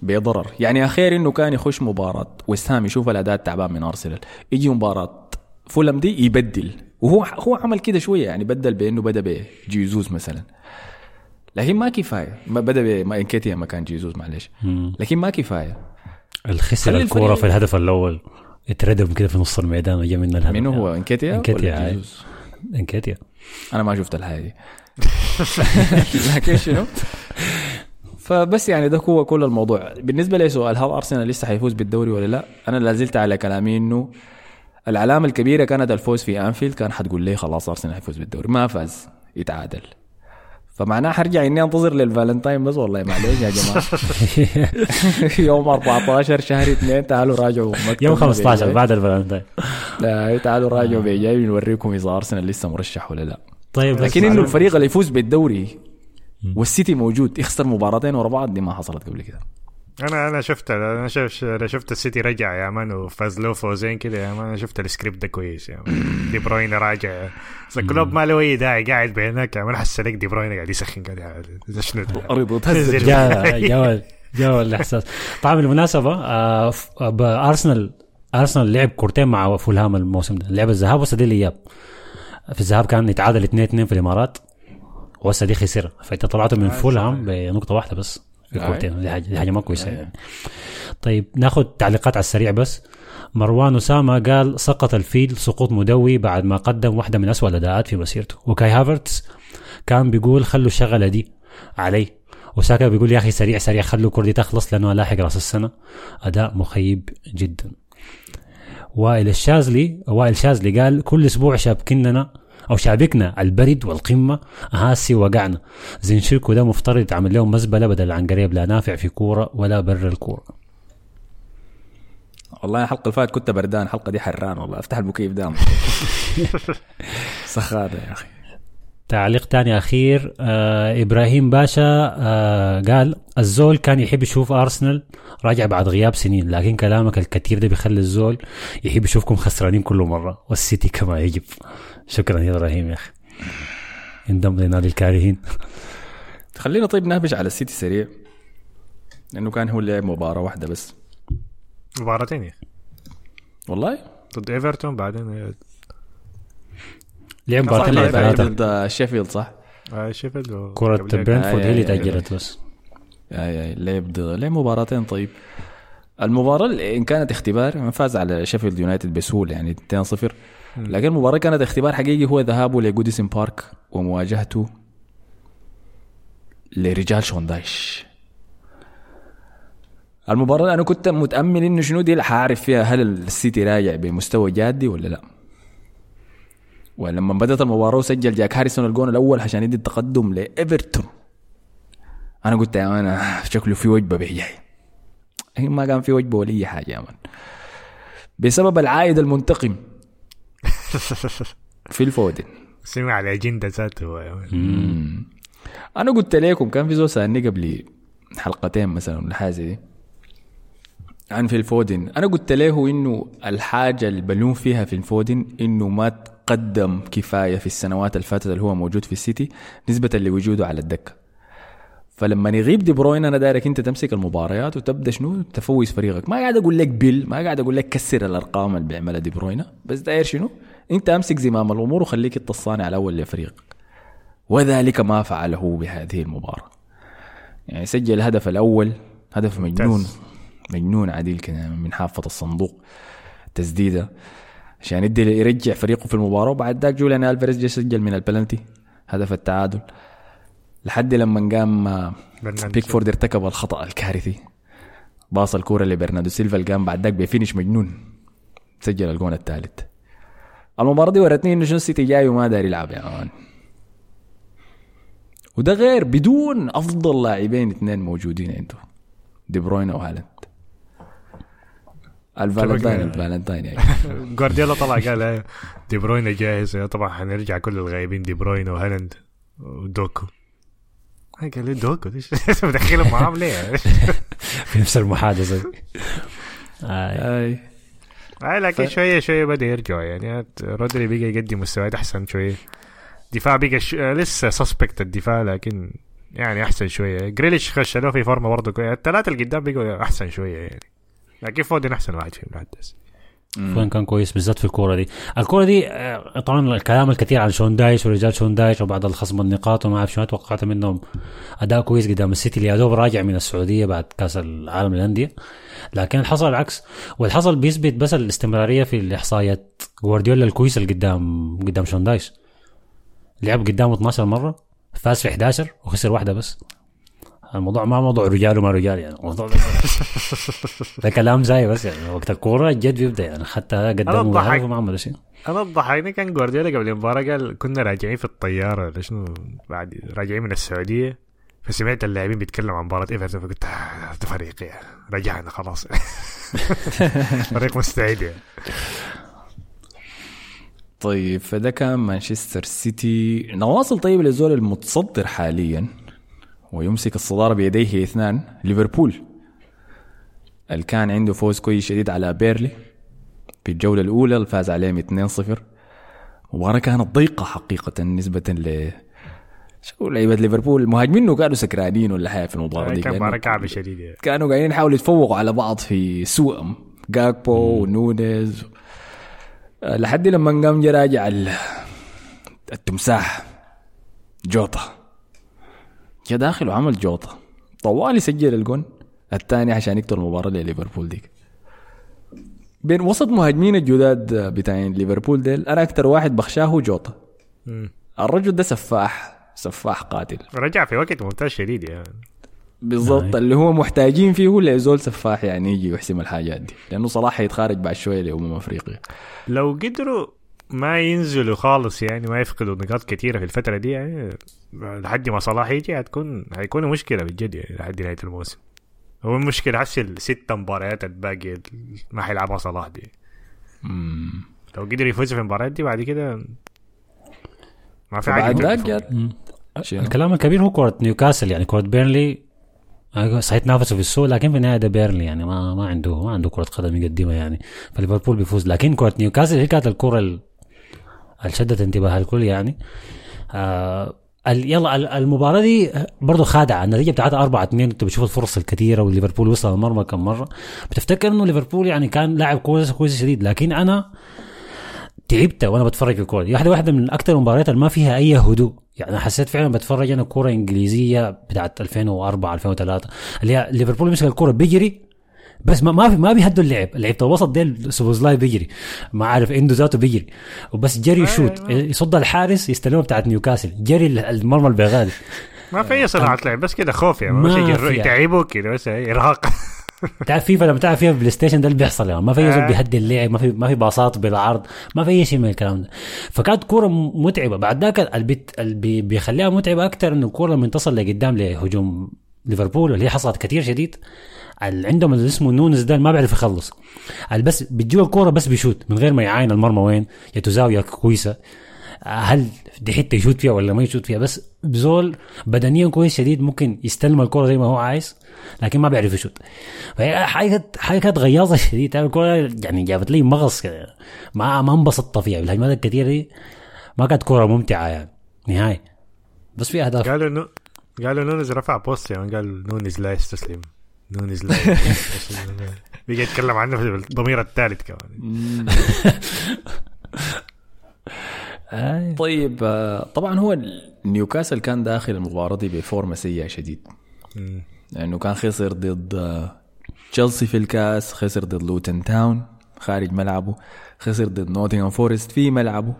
بضرر. يعني خير إنه كان يخش مباراة وسام يشوف الأداء التعبان من أرسنال. يجي مباراة فولم دي يبدل. وهو هو عمل كده شوية يعني بدل بإنه بدأ بجيزوز مثلا. لكن ما كفاية. ما بدأ بانكيتيا مكان جيزوز معلش لكن ما كفاية. الخسر الكورة في الهدف الأول اتردم كده في نص الميدان وجا من الهدف. منو هو؟ إنكيتيا إنكيتيا إنكيتيا. أنا ما شفت الحاجة دي لكن شنو؟ فبس يعني ده هو كل الموضوع. بالنسبة لي سؤال هل أرسنال لسه حيفوز بالدوري ولا لا؟ أنا لا زلت على كلامي إنه العلامة الكبيرة كانت الفوز في أنفيلد كان حتقول لي خلاص أرسنال حيفوز بالدوري ما فاز يتعادل. فمعناه حرجع إني أنتظر للفالنتاين بس والله معلش يا جماعة. يوم 14 شهر 2 تعالوا راجعوا. يوم 15 بإيجاي. بعد الفالنتاين. تعالوا راجعوا بإيجاي نوريكم إذا أرسنال لسه مرشح ولا لا. طيب لكن إنه الفريق اللي يفوز بالدوري والسيتي موجود يخسر مباراتين ورا بعض دي ما حصلت قبل كده. أنا أنا شفت أنا شفت أنا شفت السيتي رجع يا man وفاز له فوزين كده يا man. أنا شفت السكريبت ده كويس يا man. دي بروين راجع. بس الكلوب ما له أي داعي قاعد بينك يا man. حس لك دي بروين قاعد يسخن قاعد شنو؟ ارض جا جا الاحساس طبعا بالمناسبة آه، ب- ارسنال أرسنال لعب كورتين مع فولهام الموسم ده. لعب الذهاب وسدي الإياب. في الذهاب كان يتعادل 2 2 في الإمارات. وهسه دي خسر فإنت طلعتوا من فولهام بنقطة واحدة بس. في آه. كورتين دي حاجة دي حاجة ما كويسة يعني. طيب ناخذ تعليقات على السريع بس. مروان أسامة قال سقط الفيل سقوط مدوي بعد ما قدم واحدة من أسوأ الأداءات في مسيرته. وكاي هافرتس كان بيقول خلوا الشغلة دي علي. وساكا بيقول يا أخي سريع سريع خلوا الكرة دي تخلص لأنه لاحق رأس السنة. أداء مخيب جدا. وائل الشاذلي وائل شاذلي قال كل أسبوع شابكننا أو شابكنا البرد والقمة. هاسي وقعنا. زنشيركو ده مفترض يتعمل لهم مزبلة بدل عن قريب لا نافع في كورة ولا بر الكورة. والله الحلقة اللي فاتت كنت بردان الحلقة دي حران والله. أفتح المكيف دام. سخانه يا أخي. تعليق تاني أخير آه إبراهيم باشا آه قال الزول كان يحب يشوف أرسنال راجع بعد غياب سنين لكن كلامك الكثير ده بيخلي الزول يحب يشوفكم خسرانين كل مرة والسيتي كما يجب. شكرا يا إبراهيم يا أخي. انضم لنادي الكارهين. خلينا طيب نهبش على السيتي سريع لأنه كان هو اللي لعب مباراة واحدة بس. مباراتين يا أخي. والله؟ ضد إيفرتون بعدين لعب مباراتين ثلاثة. ضد شيفيلد صح؟ آه، شيفيلد كرة. برينفورد هي اللي آه، آه، آه. تأجلت بس. اي اي لعب ضد- لعب مباراتين طيب. المباراة اللي إن كانت اختبار فاز على شيفيلد يونايتد بسهولة يعني 2-0 لكن المباراة كانت اختبار حقيقي هو ذهابه لجوديسون بارك ومواجهته لرجال شون دايش. المباراة أنا كنت متأمل إنه شنو دي حاعرف فيها هل السيتي راجع بمستوى جادي ولا لا. ولما بدأت المباراة وسجل جاك هاريسون الجون الأول عشان يدي التقدم لإيفرتون. أنا قلت يا man شكله في وجبة بيجي. هي ما كان في وجبة ولا أي حاجة يا man. بسبب العائد المنتقم. فيل فودن. سمع على الاجنده ذاته. أنا قلت لكم كان في زول سألني قبل حلقتين مثلا ولا حاجة دي. عن فيل فودن. أنا قلت له إنه الحاجة اللي بلوم فيها فيل فودن إنه ما تقدم كفاية في السنوات اللي فاتت اللي هو موجود في السيتي نسبة لوجوده على الدكة. فلما يغيب دي بروين أنا دايرك أنت تمسك المباريات وتبدأ شنو؟ تفوز فريقك. ما قاعد أقول لك بيل ما قاعد أقول لك كسر الأرقام اللي بيعملها دي بروين. بس داير شنو؟ أنت أمسك زمام الأمور وخليك انت الصانع الأول لفريقك. وذلك ما فعله بهذه المباراة. يعني سجل الهدف الأول هدف مجنون. مجنون عديل كده من حافة الصندوق. تسديدة. عشان يدي يرجع فريقه في المباراة. وبعد ذاك جوليان ألفاريز سجل من البلنتي هدف التعادل. لحد لما قام آه، بيكفورد ارتكب الخطأ الكارثي. باص الكورة لبرناردو سيلفا. اللي قام بعد ذاك ب finish مجنون. سجل الجون الثالث. المباراة دي ورتني إنه شنو السيتي جاي وما داري يلعب يا man وده غير بدون أفضل لاعبين اثنين موجودين عنده. دي بروين وهالاند. الفالنتاين الفالنتاين يعني. جوارديولا طلع قال إيه، دي بروين جاهز. طبعا حنرجع كل الغايبين دي بروين وهالاند ودوكو. هاي قال لي دوكو؟ ليش مدخلهم معاهم ليه؟ في نفس المحادثة. آه. آي. اي لكن ف- شوية شوية بدا يرجع يعني. رودري بقى يقدم مستويات أحسن شوية. دفاع بقى ش... لسه سسبكت الدفاع لكن يعني أحسن شوية. جريليش خش له في فورمه برضه كويس الثلاثة اللي قدام بقوا أحسن شوية يعني. لكن فودن أحسن واحد فيهم لحد هسه. وين كان كويس بالذات في الكوره دي. الكوره دي آه، طبعا الكلام الكثير عن شون دايش ورجال شون دايش وبعد الخصم النقاط وما أعرف شو توقعت منهم. أداء كويس قدام السيتي اللي يا دوب راجع من السعودية بعد كأس العالم للأندية. لكن حصل العكس. والحصل بيثبت بس الاستمرارية في الإحصائيات. جوارديولا الكويسه اللي قدام قدام شون دايش. لعب قدامه 12 مرة فاز في 11 وخسر واحدة بس. الموضوع ما موضوع رجال وما رجال يعني. الموضوع ده كلام زي بس يعني. وقت الكورة الجد بيبدأ يعني. حتى قدامه الضحك. هدف وما عمل شيء. أنا ضحكني كان جوارديولا قبل المباراة قال كنا راجعين في الطيارة. ولا شنو؟ بعد راجعين من السعودية. فسمعت اللاعبين بيتكلموا عن مباراة إيفرتون. فقلت آه، ده فريق يعني. رجعنا خلاص. فريق مستعد يعني. طيب فده كان مانشستر سيتي. نواصل طيب للزول المتصدر حاليا. ويمسك الصدارة بيديه اثنان. ليفربول. اللي كان عنده فوز كويس شديد على بيرلي في الجولة الأولى اللي فاز عليهم 2-0 مباراة كانت ضيقة حقيقة نسبة ل شو لعيبة ليفربول؟ المهاجمين كانوا سكرانين ولا حاجة في المباراة دي. كان لأنه مباراة كعبة شديد يعني كانوا قاعدين يحاولوا يتفوقوا على بعض في سوءهم جاكبو ونونيز لحد لما قام جا راجع ال- التمساح. جوطا جا داخل وعمل جوطا طوالي سجل الجون. الثاني عشان يقتل المباراة لليفربول ديك. بين وسط مهاجمين الجداد بتاعين ليفربول ديل أنا أكثر واحد بخشاه هو جوطا مم. الرجل ده سفاح سفاح قاتل. رجع في وقت ممتاز شديد يعني. بالضبط نعم. اللي هو محتاجين فيه هو لزول سفاح يعني يجي ويحسم الحاجات دي. لأنه صلاح هيتخارج بعد شوية لأمم أفريقيا. لو قدروا ما ينزلوا خالص يعني ما يفقدوا نقاط كثيرة في الفترة دي يعني لحد ما صلاح يجي هتكون هيكون مشكلة بجد يعني لحد نهاية الموسم. هو المشكلة هسه الست مباريات الباقية ما حيلعبها صلاح دي. مم. لو قدر يفوز في المباريات دي بعد كده ما في حاجة؟ الكلام الكبير هو كرة نيوكاسل يعني كرة بيرنلي. صحيح تنافسوا في السوق لكن في النهاية ده بيرنلي يعني ما ما عنده ما عنده كرة قدم يقدمها يعني. فليفربول بيفوز. لكن كرة نيوكاسل هي كانت الكرة ال- اللي شدت انتباه الكل يعني. آه يلا ال- المباراة دي برضه خادعة. النتيجة بتاعتها 4 2 أنت بتشوف الفرص الكثيرة وليفربول وصل المرمى كم مرة. بتفتكر إنه ليفربول يعني كان لاعب كويس كويس شديد. لكن أنا تعبت وأنا بتفرج الكورة. دي واحدة واحدة من أكثر المباريات اللي ما فيها أي هدوء. يعني حسيت فعلا بتفرج أنا كورة إنجليزية بتاعت 2004 2003 اللي هي ليفربول يمسك الكورة بيجري بس ما ما في ما بيهدوا اللعب. لعيبة الوسط ديل سوبوزلاي بيجري. ما عارف إندو ذاته بيجري. وبس جري يشوت. يصد الحارس يستلمه بتاعت نيوكاسل. جري المرمى البيغالي ما في أي صناعة لعب بس كده خوف يعني. في. يتعبوا كده بس ارهاق تعرف فيفا لما تعرف فيفا بلاي ستيشن ده اللي بيحصل يعني. ما في زول آه. بيهدي اللعب ما في ما في باصات بالعرض ما في أي شيء من الكلام ده. فكانت كورة متعبة. بعد ذاك اللي بيخليها متعبة أكثر إنه الكوره لما تصل لقدام لهجوم ليفربول اللي هي حصلت كثير شديد. عندهم اللي اسمه نونز ده ما بيعرف يخلص. بس بتجيه الكورة بس بيشوت. من غير ما يعاين المرمى وين؟ يا زاويه كويسة. هل دي حتة يشوت فيها ولا ما يشوت فيها؟ بس بزول بدنيا كويس شديد ممكن يستلم الكورة زي ما هو عايز لكن ما بيعرف يشوت. فهي حاجة حاجة كانت غياظة شديد الكورة يعني جابت لي مغص. كده ما ما انبسطت فيها. بالهجمات الكثيره دي ما كانت كورة ممتعة يعني. نهائي. بس في أهداف. قالوا انه قالوا نونز رفع post يعني قال نونز لا يستسلم. لا يستسلم بيجي يتكلم عنه في الضمير الثالث كمان. طيب آه، طبعا هو نيوكاسل كان داخل المباراة دي بفورمة سيئة شديد. لأنه كان خسر ضد آه، تشيلسي في الكاس خسر ضد لوتن تاون خارج ملعبه خسر ضد نوتنغهام فورست في ملعبه.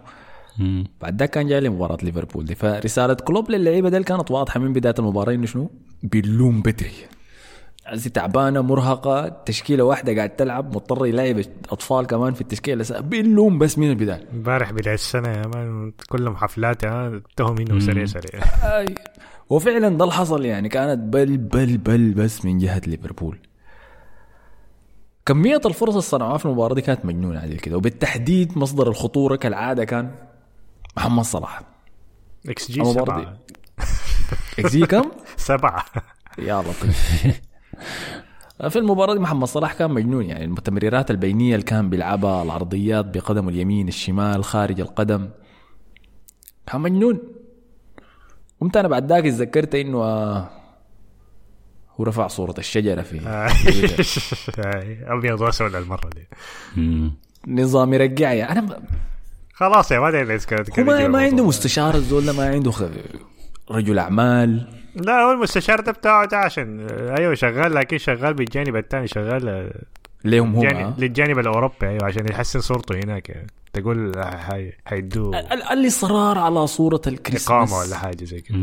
مم. بعد ذاك كان جاي لمباراة ليفربول دي. فرسالة كلوب للعيبة دي كانت واضحة من بداية المباراة إنه شنو؟ بيلوم بدري. عزي تعبانة مرهقة تشكيلة واحدة قاعد تلعب مضطر يلعب أطفال كمان في التشكيلة. بيلوم بس من البداية. امبارح بداية السنة يا مان كلهم حفلات اتهم انه سريع سريع. أي. وفعلا ده اللي حصل يعني. كانت بل بل بل بس من جهة ليفربول. كمية الفرص اللي صنعوها في المباراة دي كانت مجنونة عليه كده. وبالتحديد مصدر الخطورة كالعادة كان محمد صلاح. XG سبعة. دي. XG كم؟ سبعة. يا لطيف. في المباراة دي محمد صلاح كان مجنون يعني التمريرات البينية اللي كان بيلعبها العرضيات بقدمه اليمين الشمال خارج القدم كان مجنون قمت أنا بعد ذاك اتذكرت إنه هو رفع صورة الشجرة في. ابيض واسود المرة دي. نظام يرجع يعني أنا ما- خلاص يا ما أدري ما, عنده. مستشار الزول ما عنده. رجل أعمال لا هو المستشار ده بتاعه ده عشان أيوه شغال لكن شغال بالجانب الثاني شغال ليهم هم جانب آه. للجانب الأوروبي أيوه عشان يحسن صورته هناك يعني. تقول هاي حيدوه ال- ال- الاصرار على صورة الكريسماس إقامة ولا حاجة زي كده.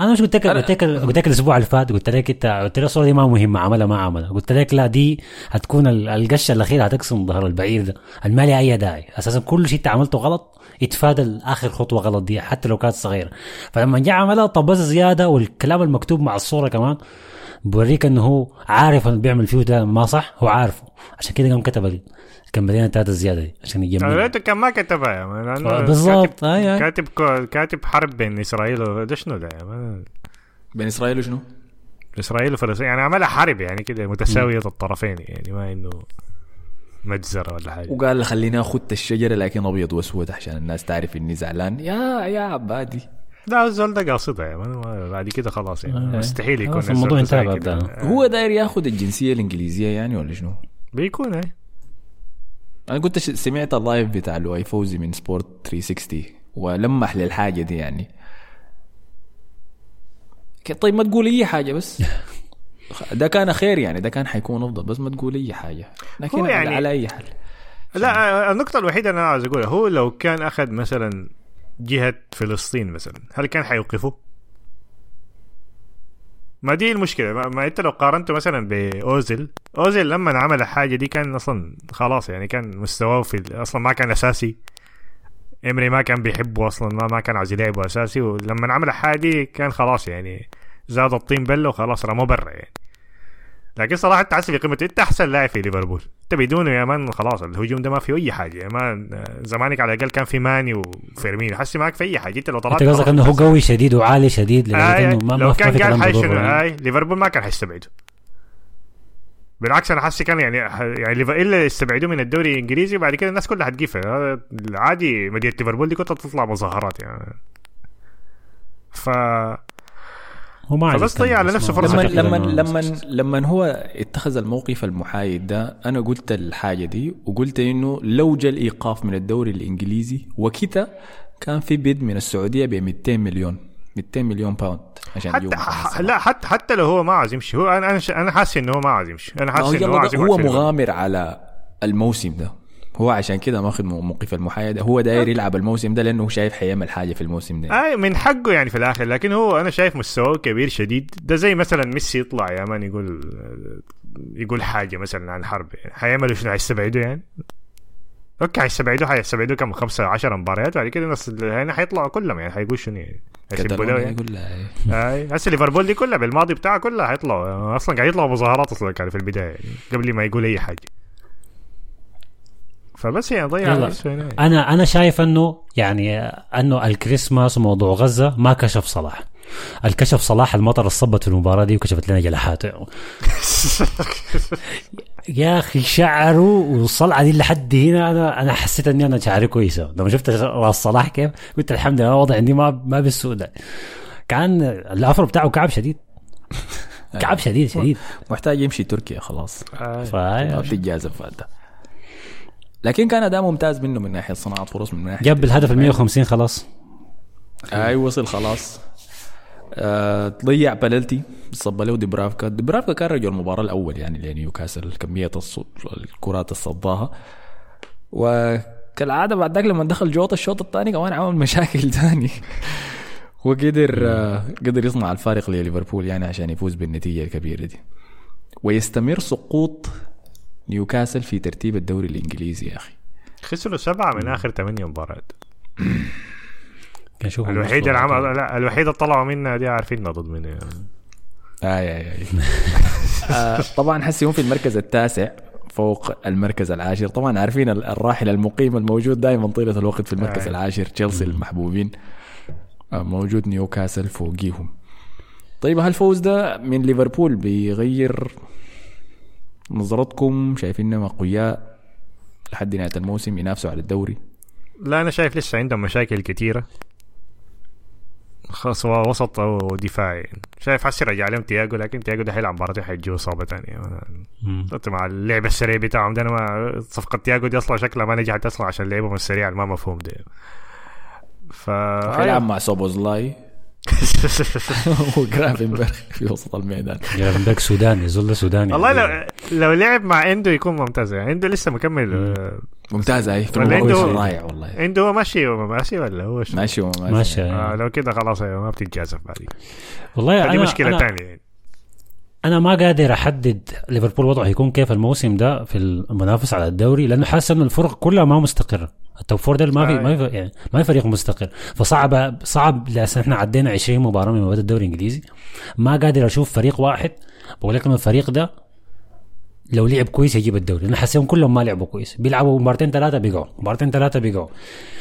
أنا مش قلت لك قلت لك قلت لك الأسبوع اللي فات قلت لك انت قلت لك الصورة دي ما مهمة عملها ما عملها قلت لك لا دي هتكون ال- القشة الأخيرة هتقسم ظهر البعير ده ما لها أي داعي أساسا كل شيء أنت عملته غلط يتفادى اخر خطوة غلط دي حتى لو كانت صغيرة. فلما جاء عملها طبز زيادة والكلام المكتوب مع الصورة كمان بوريك إنه هو عارف إنه بيعمل فيه ده ما صح؟ هو عارفه. عشان كده قام كتب الكامبينات بتاعت الزياده دي عشان أنا يجمل ريته كان ما كتبها لأنه بالضبط. كاتب اي اي كاتب كاتب حرب بين إسرائيل و- ده شنو ده بين إسرائيل وشنو؟ إسرائيل وفلسطين. يعني عملها حرب يعني كده متساوية الطرفين يعني ما انه مجزرة ولا حاجة. وقال خليني آخذ الشجرة لكن أبيض وأسود عشان الناس تعرف إني زعلان. يا يا عبادي. لا الزول ده قاصدها ما- بعد كده خلاص يعني. آه. مستحيل يكون الموضوع انتهى آه. هو داير ياخذ الجنسية الإنجليزية يعني ولا شنو؟ بيكون إيه. أنا كنت سمعت ال live بتاع لؤي فوزي من سبورت 360 ولمح للحاجة دي يعني. طيب ما تقول أي حاجة بس. ده كان خير يعني ده كان حيكون أفضل بس ما تقول أي حاجة. لكن هو يعني- على أي حال. لا النقطة الوحيدة اللي أنا عاوز أقولها هو لو كان أخذ مثلا جهة فلسطين مثلا هل كان حيوقفه؟ ما دي المشكلة. ما, ما أنت لو قارنته مثلا بأوزيل أوزيل لما عمل الحاجة دي كان أصلا خلاص يعني كان مستواه في أصلا ما كان أساسي. إمري ما كان بيحبه أصلا ما, ما كان عاوز يلعبه أساسي ولما عمل الحاجة دي كان خلاص يعني زاد الطين بله وخلاص رموه برا يعني. لكن صراحة تحس في قيمته انت أحسن لاعب في ليفربول. انت بدونه يا مان خلاص الهجوم ده ما فيه أي حاجة. يا مان زمانك على الأقل كان في ماني وفيرمينو. حسي معك في أي حاجة. أنت لو طلعت أنت قصدك إنه هو قوي شديد وعالي شديد؟ لدرجه انه ما لو كان في قال بضره شنو؟ يعني. اي ليفربول ما كان حيستبعده. بالعكس أنا حاسس كان يعني يعني إلا يستبعدوه من الدوري الإنجليزي وبعد كده الناس كلها حتقيفه هذا عادي مدينة ليفربول دي كنت تطلع مظاهرات يعني. ف هو ما عايز فبس يستنى، ضيع على بس نفسه فرصة لما لما لما لما هو اتخذ الموقف المحايد ده أنا قلت الحاجة دي وقلت إنه لو جاء الإيقاف من الدوري الإنجليزي وكده كان في bid من السعودية ب 200 مليون 200 مليون باوند عشان حتى ح-. لا حتى حتى لو هو ما عاوز يمشي هو أنا أنا ش- أنا حاسس إنه هو ما عاوز يمشي أنا حاسس إنه هو يقعد هو. مغامر على الموسم ده هو عشان كده ماخذ موقف المحايدة. هو داير يلعب الموسم ده لأنه شايف حيعمل حاجة في الموسم ده. أي من حقه يعني في الآخر. لكن هو أنا شايف مستواه كبير شديد. ده زي مثلا ميسي يطلع يا مان يقول يقول حاجة مثلا عن حرب يعني حيعملوا شنو؟ حيستبعدوا يعني؟ أوكي حيستبعدوه حيستبعدوه كم؟ خمسة 10 مباريات. بعد كده الناس هنا حيطلعوا كلهم يعني. حيقول شنو يعني؟ حيسبوا له يعني. أي هسه ليفربول دي كلها بالماضي بتاعها كلها حيطلعوا. أصلا قاعد يطلعوا مظاهرات أصلا كان في البداية يعني قبل ما يقول أي حاجة. فبس يعني ضيع. نفسه أنا أنا شايف أنه يعني أنه الكريسماس وموضوع غزة ما كشف صلاح. الكشف صلاح المطر اللي صبت في المباراة دي وكشفت لنا جلحاته يا أخي شعره والصلعه دي لحد هنا. أنا أنا حسيت إني أنا شعري كويسه لما شفت راس صلاح كيف قلت الحمد لله وضع عندي ما ما بالسوء ده. كان الافر بتاعه كعب شديد. كعب شديد شديد. محتاج يمشي تركيا خلاص. آه. ما ف بتتجازف فات لكن كان اداء ممتاز منه من ناحية صناعة فرص من ناحية جاب الهدف ال 150 خلاص. أي وصل خلاص. آه ضيع بلنتي صب له ديبرافكا. ديبرافكا كان رجل المباراة الأول يعني لنيوكاسل كمية الكرات اللي صداها وكالعادة بعد ذاك لما دخل جوطه الشوط الثاني كمان عمل مشاكل ثاني وقدر آه قدر يصنع الفارق لليفربول يعني عشان يفوز بالنتيجة الكبيرة دي. ويستمر سقوط نيوكاسل في ترتيب الدوري الإنجليزي يا أخي. خسروا سبعة من آخر ثمانية مباريات. شوف الوحيد اللي عمل لا الوحيد اللي طلعوا منها دي عارفينها ضد يعني. اي اي اي طبعا حسي هم في المركز التاسع فوق المركز العاشر. طبعا عارفين ال- الراحل المقيم الموجود دائما طيلة الوقت في المركز آه. العاشر تشيلسي المحبوبين. آه، موجود نيوكاسل فوقيهم. طيب هالفوز ده من ليفربول بيغير نظرتكم شايفينهم أقوياء لحد نهاية الموسم ينافسوا على الدوري؟ لا أنا شايف لسه عندهم مشاكل كثيره خاص وسط أو دفاعي. يعني. شايف حسي رجع لهم تياجو لكن تياجو ده حيلعب مباراتين حيجيه اصابه ثانية مع اللعب السريع بتاعهم ده أنا ما صفقة تياجو دي أصلا شكلها ما نجحت أصلا عشان لعبهم السريع ما مفهوم ده. ف حيلعب مع سوبوزلاي. وجرافنبرغ في وسط الميدان. جرافنبرغ سوداني زول سوداني. والله لو لو لعب مع إندو يكون ممتاز. يعني إندو لسه مكمل. ولا المباراة عنده- رائع والله. عنده هو ماشي ماشي ولا هو؟ ماشي وما ماشي. آه لو كده خلاص ما بتتجازف بعدين. والله أنا مشكلة ثانية يعني. أنا ما قادر أحدد ليفربول وضعه هيكون كيف الموسم ده في المنافسه على الدوري لأنه حاسس إنه الفرق كلها ما مستقره ال top four ده ما في. ما في يعني ما في فريق مستقر. فصعب صعب لأساس إحنا عدينا 20 مباراة من مباريات الدوري الإنجليزي. ما قادر أشوف فريق واحد بقول لك الفريق ده لو لعب كويس يجيب الدوري. لأن حاسسهم كلهم ما لعبوا كويس. بيلعبوا مباراتين ثلاثة بيقعوا. مباراتين ثلاثة بيقعوا.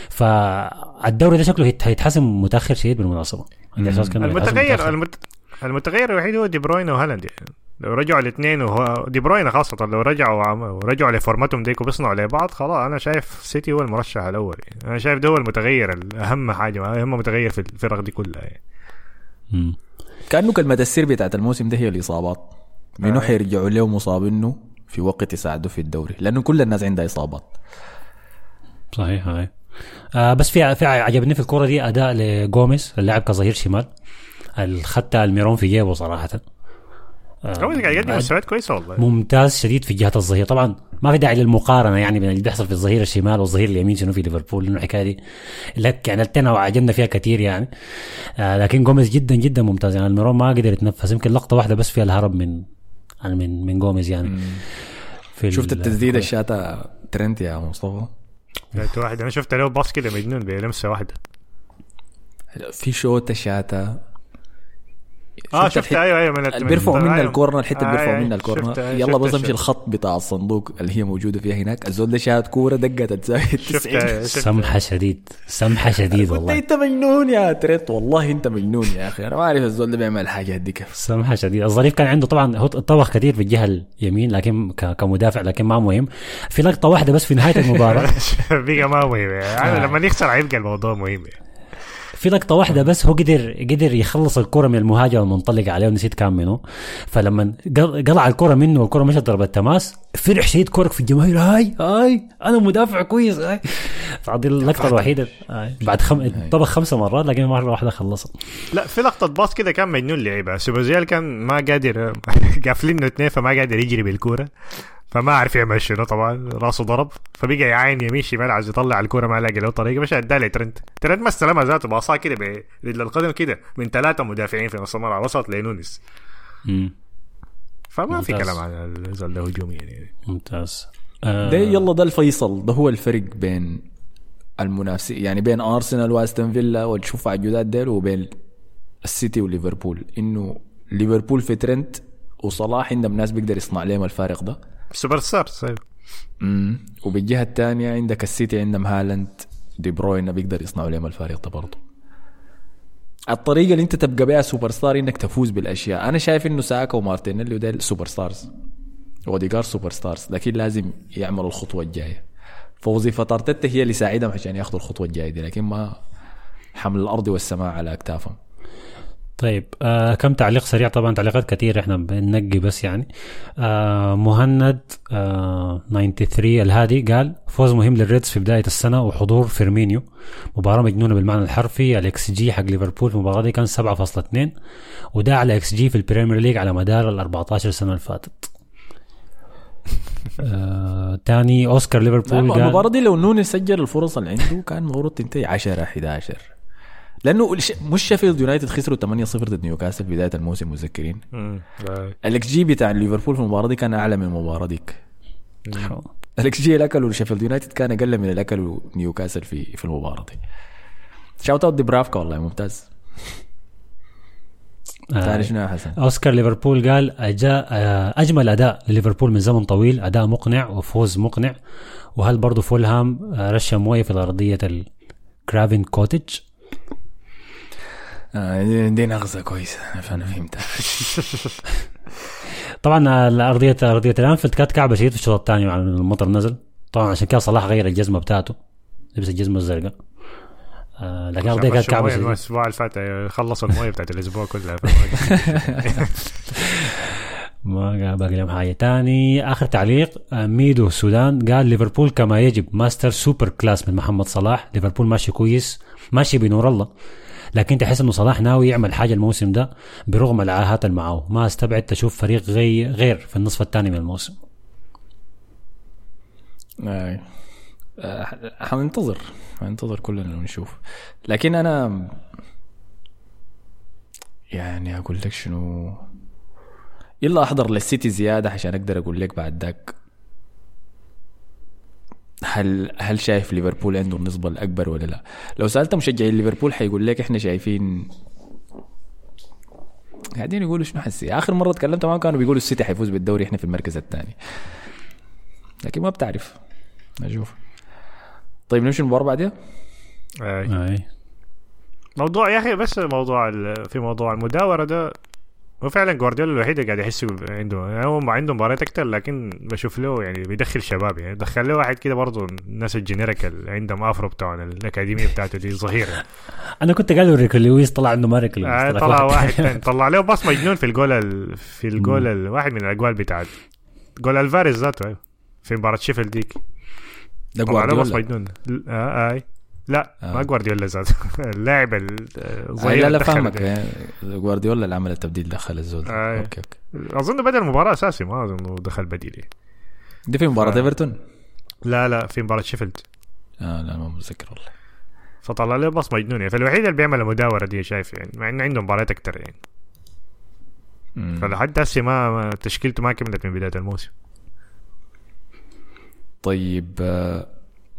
فالدوري ده شكله هيت- هيتحسم متأخر شديد بالمناسبة. عندي إحساس كأنه هيتحسم المتغير. المت... المتغير الوحيد هو دي بروين وهالاند يعني لو رجعوا الاثنين وهو دي بروين خاصة لو رجعوا ورجعوا لفورماتهم ديك وبيصنعوا لبعض خلاص أنا شايف سيتي هو المرشح الأول يعني. أنا شايف ده هو المتغير الأهم حاجة اهم متغير في الفرق دي كلها يعني. مم. كأنه كلمة السر بتاعت الموسم ده هي الإصابات منو آه. حيرجعوا له مصابينه في وقت يساعده في الدوري لأنه كل الناس عندها إصابات صحيح هاي آه بس في في عجبني في الكوره دي أداء لجوميز اللاعب كظهير شمال الخدت الميرون في جيبه صراحة. آه، هو قاعد يقدم مستويات كويسة والله. ممتاز شديد في جهة الظهير. طبعا ما في داعي للمقارنة يعني بين اللي بيحصل في الظهير الشمال والظهير اليمين شنو في ليفربول لأنه الحكاية دي لك يعني التنا وعجبنا فيها كثير يعني. آه لكن جوميز جدا جدا ممتاز يعني. الميرون ما قدر يتنفس يمكن لقطة واحدة بس فيها الهرب من يعني من من جوميز يعني. في شفت ال- التسديدة الشاتة ترنت يا مصطفى؟ واحد أنا شفت له باص كده مجنون بلمسة واحدة في شوتة شاتة آه شفت. أيوه أيوه من اللي بيرفعوا منها أيوة. ال corner الحتة اللي بيرفعوا أيوة، منها ال corner. شفت- يلا بس امشي. الخط بتاع الصندوق اللي هي موجودة فيها هناك. الزول ده شاهد كورة دقت تساوي شفت 90 شفت. سمحه شديد سمحه شديد والله. أنت مجنون يا ترنت والله أنت مجنون يا أخي. أنا ما أعرف الزول ده بيعمل الحاجات دي كيف. سمحة شديد. الظريف كان عنده طبعا هو طبخ كثير في الجهة اليمين لكن ك- كمدافع لكن ما مهم. في لقطة واحدة بس في نهاية المباراة. بقى ما مهم. يعني آه. لما يخسر هيبقى الموضوع مهم. يعني. في لقطة واحدة بس هو قدر قدر يخلص الكرة من المهاجم المنطلق عليه ونسيت كان منه. فلما قل- قلع الكرة منه والكرة مشت ضربت تماس فرح شديد كورك في الجماهير هاي هاي أنا مدافع كويس هاي. فهذه اللقطة الوحيدة. هاي. بعد خم... طبخ خمسة مرات لكن مرة واحدة خلصها لا في لقطة باص كده كان مجنون لعبها سوبوزلاي كان ما قادر قافلينه اثنين فما قادر يجري بالكورة. فما عارف يعمل شنو طبعا راسه ضرب فبقى يعاين يمين شمال عايز يطلع الكورة ما لاقي له طريقة. مش اداها لترنت ترنت ما استلمها ذاته باصها كده برجل القدم كده من ثلاثة مدافعين في نص الملعب وسط لنونيز. فما في ممتاز. كلام عن الزول ده هجومي يعني. ممتاز. آه، ده يلا ده الفيصل. ده هو الفرق بين المنافسين يعني بين أرسنال وأستون فيلا والشوف الجداد ديل وبين السيتي وليفربول. إنه ليفربول في ترنت وصلاح عندهم ناس بيقدر يصنع لهم الفارق ده. super stars أيوة. امم وبالجهة الثانية عندك السيتي عندهم هالاند دي بروين بيقدر يصنعوا لهم الفارق ده برضه. الطريقة اللي انت تبقى بها super star انك تفوز بالأشياء. أنا شايف إنه ساكا ومارتينيلي وديل super stars. وأوديجارد super stars. لكن لازم يعملوا الخطوة الجاية. فوظيفه ارتيتا هي اللي يساعدهم عشان ياخذوا الخطوة الجاية دي لكن ما حمل الأرض والسماء على أكتافهم. طيب آه كم تعليق سريع؟ طبعا تعليقات كثير إحنا بننقي بس يعني. آه مهند آه 93 الهادي قال فوز مهم لل Reds في بداية السنة وحضور فيرمينيو. مباراة مجنونة بالمعنى الحرفي ال XG حق ليفربول في المباراة دي كان 7.2 وده على إكس جي في البريمير ليج على مدار ال 14 سنة اللي فاتت. آه تاني أوسكار ليفربول المباراه قال دي لو نوني سجل الفرص اللي عنده كان المفروض تنتهي 10 11 لأنه مش شيفيلد يونايتد خسروا 8-0 ضد نيوكاسل في بداية الموسم متذكرين. ال XG بتاع ليفربول في المباراة دي كان أعلى من المباراة ديك. ال XG اللي اكلوا شيفيلد يونايتد كان أقل من اللي اكلوا نيوكاسل في في المباراة دي. shout out دوبرافكا والله ممتاز. ثاني شنو يا حسن؟ أوسكار ليفربول قال أجاء آه، أجمل أداء لليفربول من زمن طويل أداء مقنع وفوز مقنع. وهل برضه فولهام آه، رش موية في الأرضية الكرافين كوتج آه دي- نغزه كويسة أنا فهمتها. طبعا الارضيه ارضيه الانفيلد كانت كعبة شديد في الشوط الثاني مع المطر نزل. طبعا عشان كده صلاح غير الجزمة بتاعته. لبس الجزمة الزرقاء. آه لكن الأرضية كانت كعبة شديد الأسبوع اللي فات خلصوا الموية بتاعت الأسبوع كلها. ما باقي لهم حاجة تاني. آخر تعليق آه، ميدو السودان قال ليفربول كما يجب master super class من محمد صلاح. ليفربول ماشي كويس ماشي بنور الله. لكن تحس إنه صلاح ناوي يعمل حاجة الموسم ده برغم العاهات اللي معاه ما استبعد تشوف فريق غي غير في النصف الثاني من الموسم. آه، حننتظر حننتظر كلنا ونشوف لكن أنا يعني أقول لك شنو؟ يلا أحضر للسيتي زيادة عشان أقدر أقول لك بعد ذاك هل هل شايف ليفربول عنده النسبة الأكبر ولا لا؟ لو سألت مشجعين ليفربول حيقول لك إحنا شايفين قاعدين يقولوا شنو حسي آخر مرة تكلمت معاهم كانوا بيقولوا السيتي حيفوز بالدوري إحنا في المركز الثاني. لكن ما بتعرف. نشوف. طيب نمشي المباراة بعدها أي. أي. موضوع يا أخي بس موضوع ال- في موضوع المداورة ده هو فعلا جوارديولا الوحيد اللي قاعد يحس عنده. يعني هو عنده مباريات أكتر لكن بشوف له يعني بيدخل شباب. يعني دخل له واحد كده برضه الناس ال generic اللي عندهم afro بتاعنا الأكاديمية بتاعته دي ظهيره أنا كنت قاعد أوريك لويس طلع عنده مارك لويس آه طلع واحد طلع له باص مجنون في الجول ال... في الجول الواحد من الأجوال بتاعت جول ألفاريز ذاته. أيوه. في مباراة شيفيلد ديك. ده طلع له باص جوارديولا. مجنون. آه أي. لا آه. ما جوارديولا ذاته اللاعب آه الظهير لا لا فاهمك. آه، جوارديولا اللي عمل التبديل دخل الزول. آه. okay okay أظن بدا المباراه أساسي ما أظن دخل بديل دي في مباراة ف- إيفرتون لا لا في مباراة شيفيلد آه لا ما متذكر والله فطلع له مجنون يعني فالوحيد اللي بيعمل المداورة دي شايف يعني مع إنه عنده مباريات أكتر يعني مم. فلحد هسه ما ما- تشكيلته ما كملت من بداية الموسم طيب آه،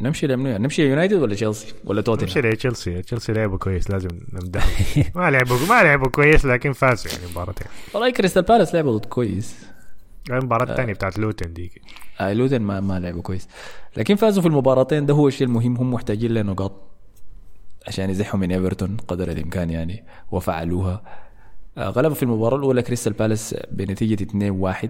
نمشي لمنو نمشي يونايتد ولا تشيلسي ولا نمشي توتنهام لتشيلسي تشيلسي لعبوا كويس لازم نمدحهم ما لعبوا ما لعبوا كويس لكن فازوا يعني مباراتين والله كريستال بالاس لعبوا ضد كويس. المباراه الثانية بتاعت لوتن ديك آه لوتن ما ما لعبوا كويس. لكن فازوا في المباراتين ده هو الشيء المهم. هم محتاجين لنقاط عشان يزحوا من إيفرتون قدر الإمكان يعني وفعلوها. آه غلبوا في المباراة الأولى كريستال بالاس بنتيجة 2-1 ش-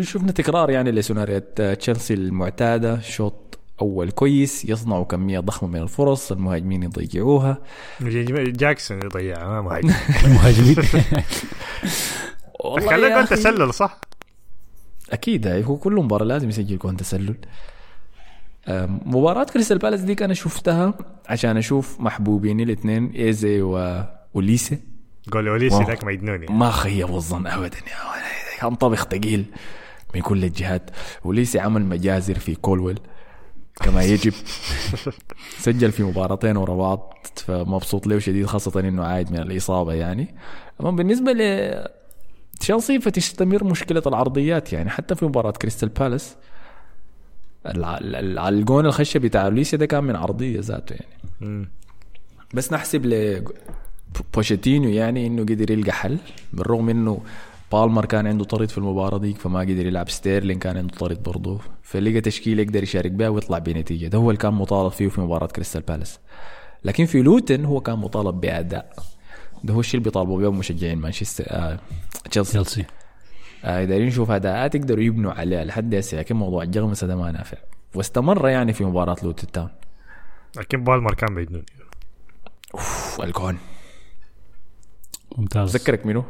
شفنا تكرار يعني لسيناريوهات تشيلسي المعتادة. شوط أول كويس يصنعوا كمية ضخمة من الفرص المهاجمين يضيعوها. جاكسون اللي ضيعها ما مهاجم. المهاجمين. والله أخي، تسلل صح؟ أكيد هو كل مباراة لازم يسجل جون تسلل. مباراة كريستال بالاس ديك أنا شفتها عشان أشوف محبوبين الاثنين إيزي و... وليسي. جول اوليسي. ذاك مجنون يعني ما خيبوا الظن ابدا يا ولد. كان طبخ ثقيل من كل الجهات. وليسي عمل مجازر في كولويل. كما يجب. سجل في مباراتين ورا بعض. فمبسوط له شديد خاصة إنه عايد من الإصابة يعني. أما بالنسبة ل تشيلسي فتستمر مشكلة العرضيات يعني. حتى في مباراة كريستال بالاس الجون الخشة بتاع ليسيا ده كان من عرضية ذاته يعني. بس نحسب ل بوشيتينو يعني إنه قدر يلقى حل. بالرغم إنه بالمر كان عنده طرد في المباراة ديك فما قدر يلعب ستيرلين كان عنده طرد برضه فلقى تشكيله يقدر يشارك بها ويطلع بنتيجة. ده هو اللي كان مطالب فيه في مباراة كريستال بالاس. لكن في لوتن هو كان مطالب بأداء. ده هو الشيء اللي بيطالبوا به مشجعين مانشستر آه تشيلسي. تشيلسي. آه دايرين نشوف أداءات يقدروا يبنوا عليها لحد هسه لكن موضوع الجغمسه ده ما نافع. واستمر يعني في مباراة لوتن تاون لكن بالمر كان مجنون أوف، الجون ممتاز. ذكرك منه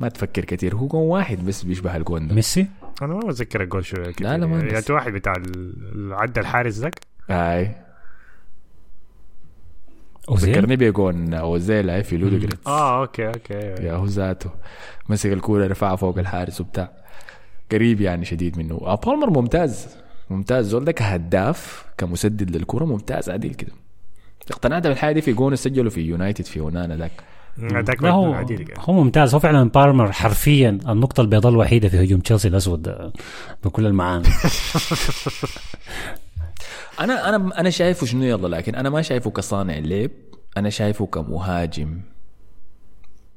ما تفكر كثير هو جون واحد بس بيشبه الجون ده. ميسي؟ أنا ما بتذكر الجول شو كتير لا، ما يعني. واحد بتاع عدى الحارس ذاك؟ أوزيل؟ ذكرني بجون أوزيل هاي في لودوجريتس آه okay okay يا هو ذاته. مسك الكورة رفعها فوق الحارس وبتاع. قريب يعني شديد منه. آه بالمر ممتاز. ممتاز. زول ده كهداف كمسدد للكورة ممتاز عديل كده. اقتنعت بالحاجة دي في جون سجله في يونايتد في أونانا ذاك. هذاك لا هو. هو ممتاز. هو فعلا بالمر حرفيا النقطة البيضاء الوحيدة في هجوم تشيلسي الأسود آه، بكل المعاني. أنا أنا أنا شايفه شنو يلا لكن أنا ما شايفه كصانع لعب أنا شايفه كمهاجم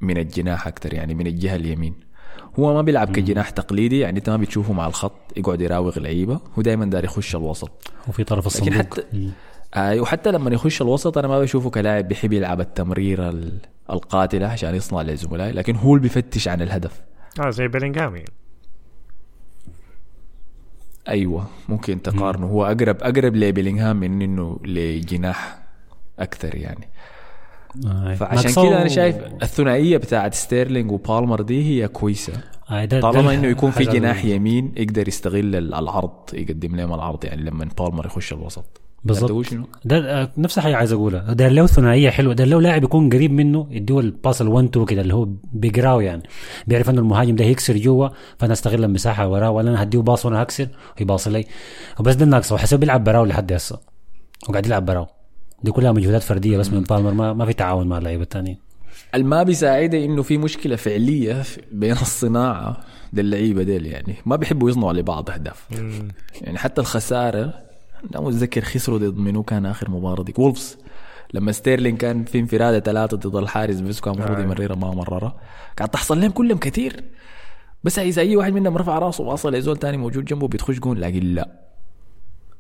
من الجناح أكثر يعني من الجهة اليمين. هو ما بيلعب كجناح تقليدي يعني أنت ما بتشوفه مع الخط يقعد يراوغ لعيبة هو دائما داير يخش الوسط. وفي طرف لكن الصندوق. حتى آه وحتى لما يخش الوسط أنا ما بشوفه كلاعب بيحب يلعب التمريره ال- القاتلة عشان يصنع لزملائه لكن هو اللي بيفتش عن الهدف. آه زي بيلينغهام يعني. أيوه ممكن تقارنه. هو أقرب أقرب لبيلينغهام من إنه لجناح أكثر يعني. آه، فعشان كده أنا شايف الثنائية بتاعت ستيرلينج وبالمر دي هي كويسة. آه، ده- طالما إنه يكون في جناح يمين يقدر يستغل ال- العرض يقدم لهم العرض يعني لما بالمر يخش الوسط. شنو؟ ده آه، نفس الحاجة عايز أقولها. ده لو ثنائية حلوة ده لو لاعب يكون قريب منه يديه الباس ال1 2 كده اللي هو بيقراو يعني. بيعرف إنه المهاجم ده هيكسر جوا فأنا أستغل المساحة وراه ولا أنا هديه باص وأنا هكسر ويباص لي. وبس ده الناقص وحسب بيلعب براو لحد هسه. وقاعد يلعب براو. دي كلها مجهودات فردية بس من بالمر ما, ما في تعاون مع اللعيبة الثانيين الما بيساعده إنه في مشكلة فعلية بين الصناعة للعيبه ديل يعني. ما بيحبوا يصنعوا لبعض أهداف. يعني حتى الخسارة أنا متذكر خسروا ضد منو كان آخر مباراة ديك وولفز لما ستيرلين كان في انفرادة ثلاثة ضد الحارس بس كان المفروض يمررها ما مررها. قاعد تحصل لهم كلهم كثير. بس إذا أي واحد منهم رفع راسه واصل لزول تاني موجود جنبه بتخش جون لكن لا.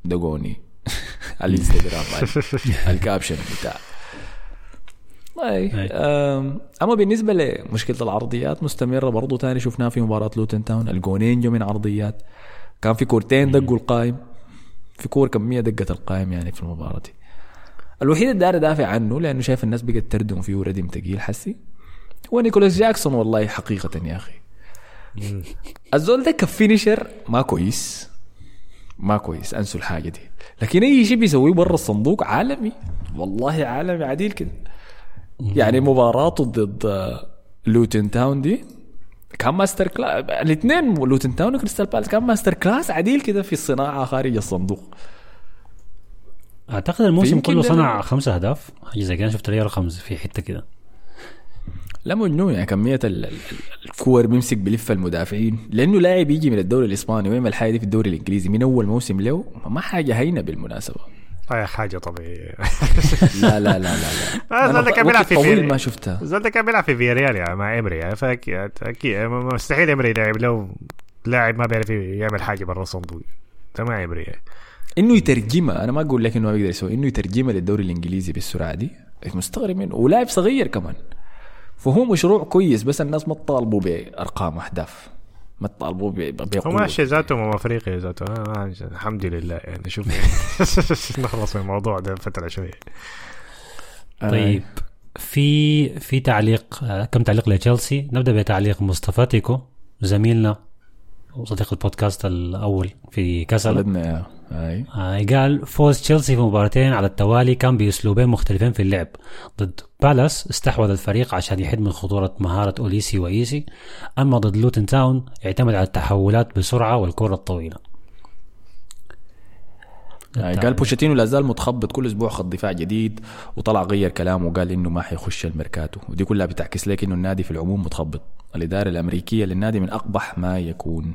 ده جوني على الانستغرام ال caption بتاع. أم، أما بالنسبة لمشكلة العرضيات مستمرة برضو تاني شفناها في مباراة لوتن تاون. الجونين جو من عرضيات. كان في كورتين دقوا القائم. في كور كميه دقت القائم يعني في المباراة دي. الوحيد اللي داير ادافع عنه لأنه شايف الناس بقت تردم فيه ردم تقيل حسي. هو نيكولاس جاكسون والله حقيقة يا أخي. الزول ده ك finisher ما كويس. ما كويس أنسوا الحاجة دي. لكن أي شيء بيسويه برا الصندوق عالمي. والله عالمي عديل كده. يعني مباراته ضد آه، لوتن تاون دي كان masterclass الاثنين لوتن تاون وكريستال بالاس. كان masterclass عديل كده في الصناعه خارج الصندوق. أعتقد الموسم كله صنع خمسة أهداف. حاجة زي كده شفت لي رقم في حتة كده. لا مجنون يعني كمية ال- ال- الكور بيمسك بلف المدافعين. لأنه لاعب يجي من الدوري الإسباني. ويعمل حاجة دي في الدوري الإنجليزي؟ من أول موسم له. ما حاجة هينة بالمناسبة. اي حاجة طبيعية. لا لا لا لا لا. آه، ده كان بيلعب في طويل ما شفتها. الزول ده كان بيلعب في فياريال يعني مع إمري يعني فاكيد أكيد مستحيل إمري يلعب. له لاعب ما بيعرف يعمل حاجة برا الصندوق ده ما إمري يعني. إنه يترجمها أنا ما أقول لك إنه ما بيقدر يسوي إنه يترجمها للدوري الإنجليزي بالسرعة دي. مستغرب منه. ولاعب صغير كمان. فهو مشروع كويس بس الناس ما تطالبوا بأرقام أهداف. ما ب- هو ماشي ذاته امم افريقيا ذاته. آه، ما- الحمد لله. يعني شوف نخلص من الموضوع ده فترة شوية. طيب في في تعليق آه، كم تعليق لتشيلسي؟ نبدأ بتعليق مصطفى تيكو زميلنا وصديق البودكاست الأول في كسل. هاي آه، قال فوز تشيلسي في مباراتين على التوالي كان بأسلوبين مختلفين في اللعب. ضد بالاس استحوذ الفريق عشان يحد من خطورة مهارة أوليسي وإيسي. أما ضد لوتن تاون اعتمد على التحولات بسرعة والكرة الطويلة. يعني قال بوشيتينو لا زال متخبط كل أسبوع خط دفاع جديد وطلع غير كلامه وقال إنه ما حيخش الميركاتو. ودي كلها بتعكس لك إنه النادي في العموم متخبط. الإدارة الأمريكية للنادي من أقبح ما يكون.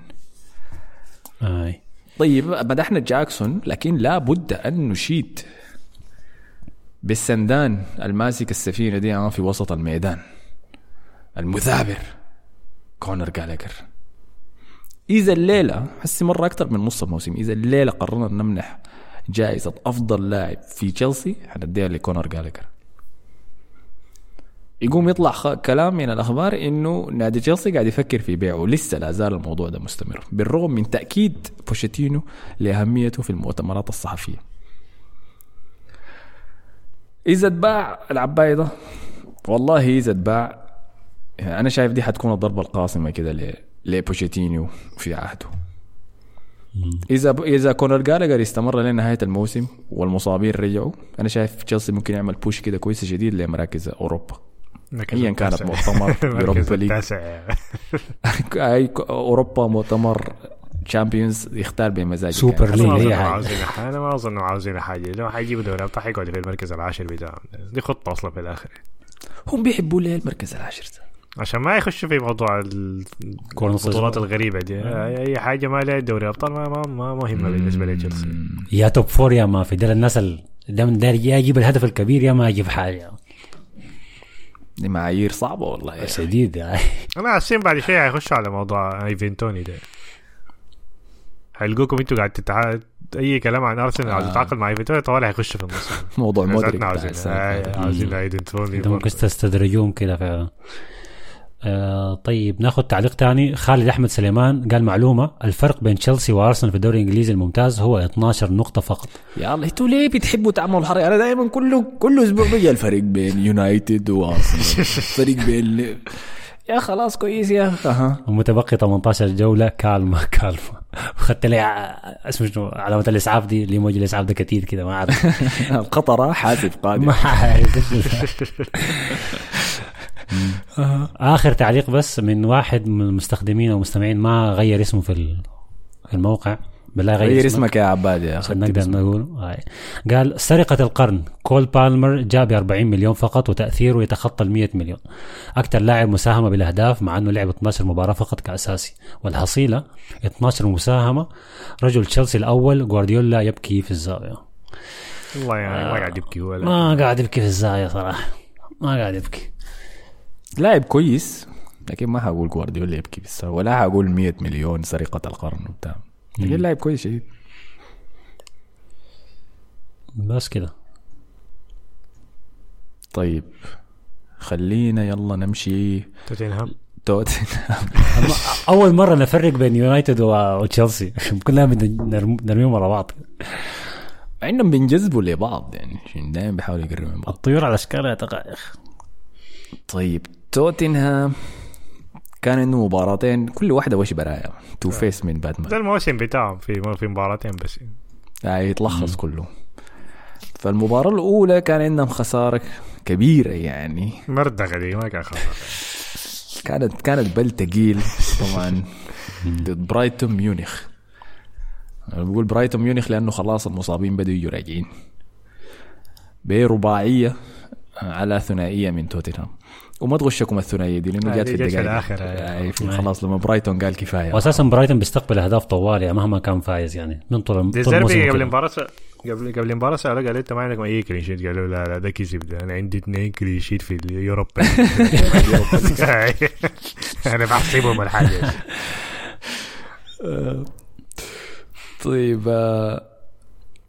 أي. طيب مدحنا جاكسون لكن لا بد أن نشيد بالسندان الماسك السفينة دي آه في وسط الميدان. المثابر كونر جالجر إذا الليلة حسي مرة أكثر من نص الموسم إذا الليلة قررنا نمنح جائزة أفضل لاعب في تشيلسي حنديها لكونر جالجر يقوم يطلع. كلام من الأخبار إنه نادي تشيلسي قاعد يفكر في بيعه. لسه لا زال الموضوع ده مستمر بالرغم من تأكيد بوشيتينو لأهميته في المؤتمرات الصحفية. إذا اتباع العباية ده والله إذا اتباع يعني أنا شايف دي حتكون الضربة القاصمه كده ل... لبوشيتينو في عهده. إذا ب... إذا كونر جالجر استمر لنهايه الموسم والمصابين رجعوا أنا شايف تشيلسي ممكن يعمل push كده كويس شديد لمراكز أوروبا. ايا كانت مؤتمر Europa League. التاسع. أي أوروبا مؤتمر Champions يختار بمزاجه Super. League أنا ما اظن عاوزين حاجة. لو حيجيبوا دوري أبطال حيقعدوا في المركز العاشر بتاعهم دي خطة أصلا في الآخر. هم بيحبوا ليه المركز العاشر ده؟ عشان ما يخشوا في موضوع ال- البطولات. الغريبة دي. اي حاجة ما لها دوري أبطال ما ما, ما مهمة بالنسبة لتشيلسي يا top four يا ما في. ديل الناس اللي دايما داير يا يجيب الهدف الكبير يا ما يجيب حاجة. دي معايير صعبة والله يا أخي. شديد. يعني أنا حاسين بعد شوية حيخشوا على موضوع إيفان توني ده. حيلقوكم أنتوا قاعد تتع... أي كلام عن ارسنال عاوز يتعاقد مع إيفان توني طوال حيخش في النص موضوع مودريك عايزين. عاوزين إيفان توني ممكن تستدرجوهم كده فعلا. آه طيب ناخذ تعليق تاني. خالد أحمد سليمان قال معلومة. الفرق بين تشيلسي وأرسنال في الدوري الإنجليزي الممتاز هو 12 نقطة فقط. يا الله أنتوا ليه بتحبوا تعملوا الحرق أنا دائما كله كل أسبوع بيجي الفريق بين يونايتد وأرسنال. فريق بين يا خلاص كويس يا أخي. أها. ومتبقي 18 جولة. كالما كالما. اخذت لي اسمه شنو؟ علامة الإسعاف دي اللي موجي الإسعاف ده كتير كده ما أعرف. القطرة حاسب قادم. ما عارف آخر تعليق بس من واحد من المستخدمين أو المستمعين ما غير اسمه في ال- في الموقع. بالله غير, غير اسمك. اسمك يا عباد يا أخي. نقدر نقول. هاي. قال سرقة القرن. كول بالمر جاء ب 40 مليون فقط وتأثيره يتخطى ال 100 مليون. أكثر لاعب مساهمة بالأهداف مع أنه لعب 12 مباراة فقط كأساسي. والحصيلة 12 مساهمة. رجل تشيلسي الأول جوارديولا يبكي في الزاوية. والله يعني ما قاعد يبكي هو لا. ما قاعد يبكي في الزاوية صراحة. ما قاعد يبكي. لاعب كويس لكن ما حقول جوارديولا يبكي بس ولا حقول 100 مليون سرقة القرن وبتاع. لكن لاعب كويس شديد. بس كده. طيب خلينا يلا نمشي. توتنهام. توتنهام. أما أول مرة نفرق بين يونايتد وتشيلسي. كلنا نرميهم ورا بعض. مع انهم بينجذبوا لبعض يعني. دائما بيحاولوا يقربوا من بعض. الطيور على أشكالها تقع يا أخ طيب توتنهام. كان عنده مباراتين كل واحدة وش براها Two-Face من ده باتمان الموسم بتاعهم في في مباراتين بس. يعني يتلخص كله. فالمباراة الأولى كان عندهم خسارة كبيرة يعني. مردغه دي ما كان خسر كانت كانت بل تقيل طبعا. ضد برايتون ميونخ أنا بقول برايتون ميونخ لأنه خلاص المصابين بدوا يجوا راجعين. برباعية على ثنائية من توتنهام. وما تغشكم الثنائية دي لأنه آه، جات في الدقائق آه. يعني في خلاص لما برايتون قال كفاية واساسا برايتون بيستقبل أهداف طوال يعني مهما كان فايز يعني من طول ديزيربي قبل. المباراة قبل قبل المباراة سألوه قال أنت ما عندك أي clean sheet قالوا لا لا ده كذب أنا عندي اثنين clean sheet في ال Europa أنا بحسبهم الحاجة. طيب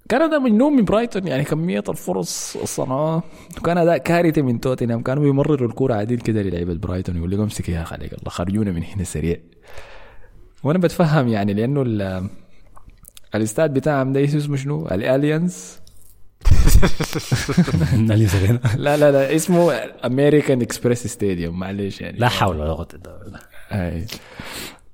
كان اداء مجنون من برايتون يعني كمية الفرص صنعوها وكان أداء كارثي من توتنهام. كانوا بيمرروا الكورة عديل كده للعيبة برايتون يقول لهم امسك يا أخي عليك الله خرجونا من هنا سريع. وأنا بتفهم يعني لأنه ال- الإستاد بتاعهم ده اسمه شنو؟ الأليانز. لا لا لا اسمه American Express Stadium معلش يعني. لا حول ولا قوة إلا بالله.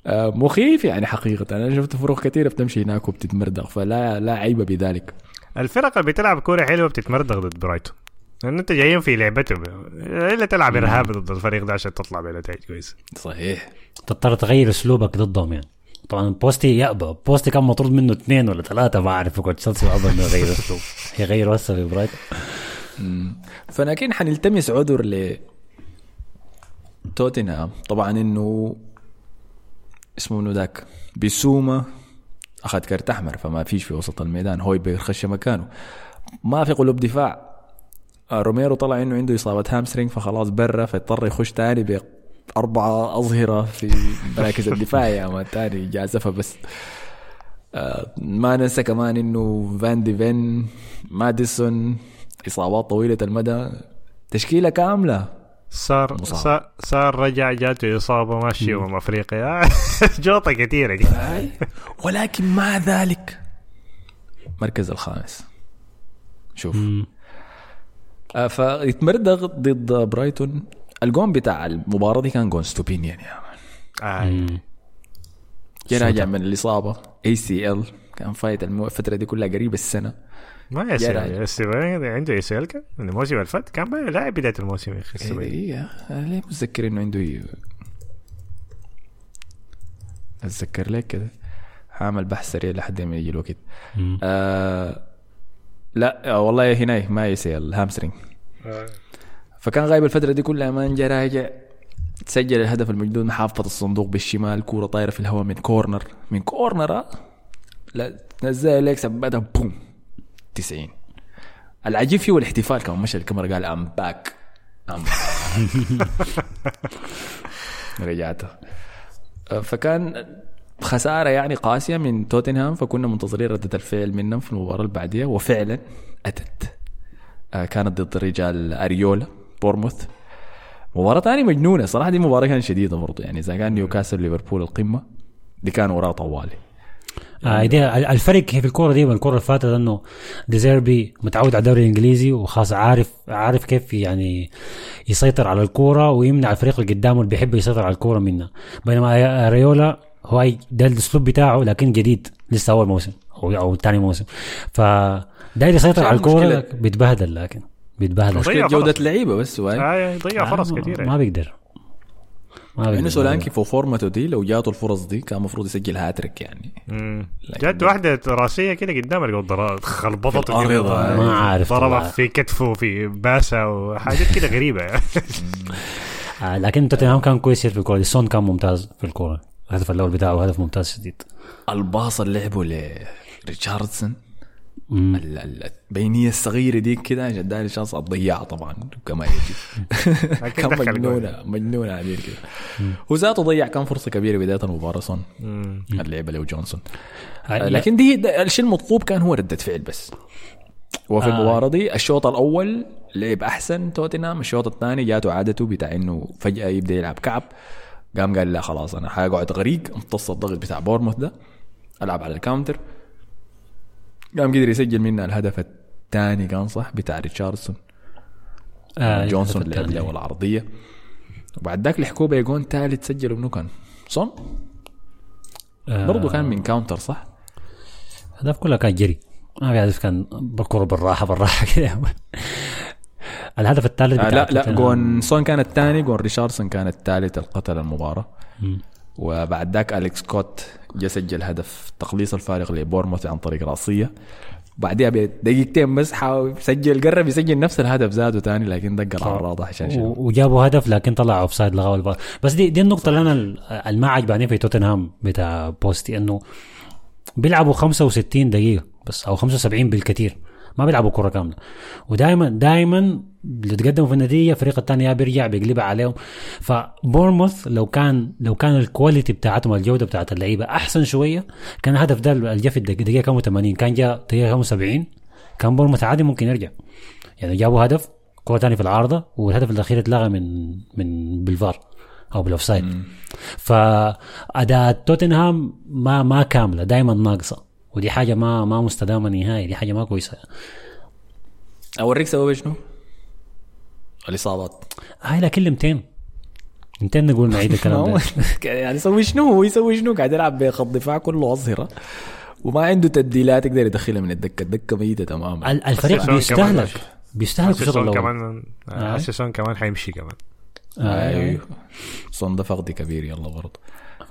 مخيف يعني حقيقة. أنا شفت فروق كثيرة بتمشي هناك وبتتمردغ فلا لا عيب بذلك. الفرق اللي بتلعب كورة حلوة بتتمردغ ضد برايتون. لأن أنت جايين في لعبتهم. إلا تلعب إرهاب ضد الفريق ده عشان تطلع بنتائج كويسه صحيح. تضطر تغير أسلوبك ضدهم يعني. طبعا بوستي يأبى بوستي كان مطرود منه اثنين ولا ثلاثة ما أعرف يقعد تشيلسي وأبى إنه يغير أسلوب. يغير هسه في برايتون. فلكن حنلتمس عذر ل توتنهام. طبعا إنه اسمه منو ذاك؟ بسوما أخذ كرت أحمر فما فيش في وسط الميدان. هوي بيخش مكانه. ما في قلوب دفاع. روميرو طلع إنه عنده إصابة hamstring فخلاص برا فاضطر يخش تاني بأربعة أظهرة في مراكز الدفاع. يا ما تاني جازفها بس. آه، ما ننسى كمان إنه فان دي فين ماديسون إصابات طويلة المدى. تشكيلة كاملة. صار مصاب. صار, صار رجع جاته إصابة ماشي امم أفريقيا. جوطة كثيرة دي ولكن مع ذلك مركز الخامس. شوف. آه، فيتمردغ ضد برايتون. الجون بتاع المباراة دي كان جون إستوبينيان يا man. جا راجع من الإصابة. ACL كان فايت الفترة دي كلها قريب السنة. ما. ACL عنده ACL كان الموسم اللي فات؟ كان بقى لاعب بداية الموسم يا أخي. إيه أنا ليه متذكر إنه عنده أتذكر لك كده. هعمل بحث سريع لحد ما يجي الوقت. آه لا آه والله هنا ما يسي الهامسترينج فكان غايب الفترة دي كلها ما جا راجع. تسجل الهدف المجدود محافظة الصندوق بالشمال كورة طايرة في الهواء من كورنر من كورنر آه. لا تنزل لك سبتها بوم. 90 العجيب فيه الاحتفال كمان مشى الكاميرا قال ام باك ام رجعته. آه، فكان خسارة يعني قاسية من توتنهام فكنا منتظرين ردة الفعل منهم في المباراة اللي بعديها وفعلا أتت. آه، كانت ضد رجال إيراولا بورموث. مباراة ثانية مجنونة صراحة دي مباراة كانت شديدة برضو يعني إذا كان نيوكاسل ليفربول القمة دي كان وراه طوالي. آه دي الفرق في الكورة دي والكوره اللي فاتت إنه ديزيربي متعود على الدوري الإنجليزي وخاص عارف عارف كيف يعني يسيطر على الكورة ويمنع الفريق اللي قدامه اللي بيحب يسيطر على الكورة منه. بينما إيراولا هو ده الأسلوب بتاعه لكن جديد لسه أول موسم أو أو ثاني موسم. فداير يسيطر على الكورة. بيتبهدل لكن بيتبهدل. جودة لعيبة بس واي آه ضيع فرص آه، كثيره ما بيقدر. ما بيقدر سولانكي في فورمته دي لو جاته الفرص دي كان المفروض يسجل هاتريك يعني. جات ده- واحدة راسية كده قدام القدرات خربطت في الأرض، كده. آه. ما عارف ضربت طبعا. في كتفه في باسه وحاجات كده غريبة يعني. آه لكن توتنهام كان كويس في الكورة. سون كان ممتاز في الكورة. الهدف الأول بتاعه هدف ممتاز شديد الباص اللي لعبه لريتشاردسون. البينية الصغيرة دي كده جدال chance الضياع طبعا كما يجب كان مجنونة مجنونة عديل كده. هو ذاته ضيع كان فرصة كبيرة بداية المباراه صن. اللعبة له جونسون. لكن دي الشيء المطلوب كان هو ردة فعل بس. وفي آه. المباراة دي الشوط الأول لعب أحسن توتنهام الشوط الثاني جاته عادته بتاع إنه فجأة يبدأ يلعب كعب. قام قال لا خلاص أنا حقعد غريق امتص الضغط بتاع بورموث ده ألعب على ال counter. قام قدر يسجل منا الهدف الثاني كان صح بتاع ريتشاردسون آه، جونسون الهدف لعب. له العرضيه وبعد ذاك لحقوه بيجون ثالث سجله منو كان؟ صن آه، برضه كان من counter صح؟ الهدف كلها كان جري ما في هدف كان بالكرة بالراحة بالراحة كده الهدف الثالث آه لا لا. جونسون كان الثاني جون ريشاردسون كان الثالث القتل المباراة. وبعد ذاك أليكس سكوت جا سجل هدف تقليص الفارق لبورموث عن طريق رأسية. بعدها بدقيقتين بس حاول سجل قرب يسجل نفس الهدف ذاته ثاني لكن دق العارضة عشان شنو؟ و- وجابوا هدف لكن طلع offside لغوا الفار. بس دي دي النقطة اللي أنا ال- الما عجباني في توتنهام بتاع بوستي إنه بيلعبوا 65 دقيقة بس أو 75 بالكثير. ما بيلعبوا كرة كاملة. ودائما دائما اللي تقدموا في النتيجة الفريق الثاني يا بيرجع بيقلبها عليهم. فبورموث لو كان لو كان ال quality بتاعتهم الجودة بتاعت اللعيبة أحسن شوية كان الهدف ده اللي جا في الدق- الدقيقة كام 80 كان جاء دقيقة كام 70 كان بورموث عادي ممكن يرجع. يعني جابوا هدف كرة تاني في العارضة والهدف الأخير اتلغى من من بالفار أو بال offside فأداء توتنهام ما ما كاملة دائما ناقصة. ودي حاجة ما ما مستدامة نهائي دي حاجة ما كويسة. أوريك سبب شنو؟ الإصابات. هاي لكن 200 200 نقول نعيد الكلام ده. يعني يسوي شنو؟ هو يسوي شنو؟ قاعد يلعب بخط دفاع كله أظهرة. وما عنده تبديلات يقدر يدخلها من الدكة. الدكة ميتة تماما. ال- الفريق بيستهلك. بيستهلك في الشوط كمان آه. هسه سون كمان حيمشي كمان. أيوه. سون ده فقد كبير يلا برضه.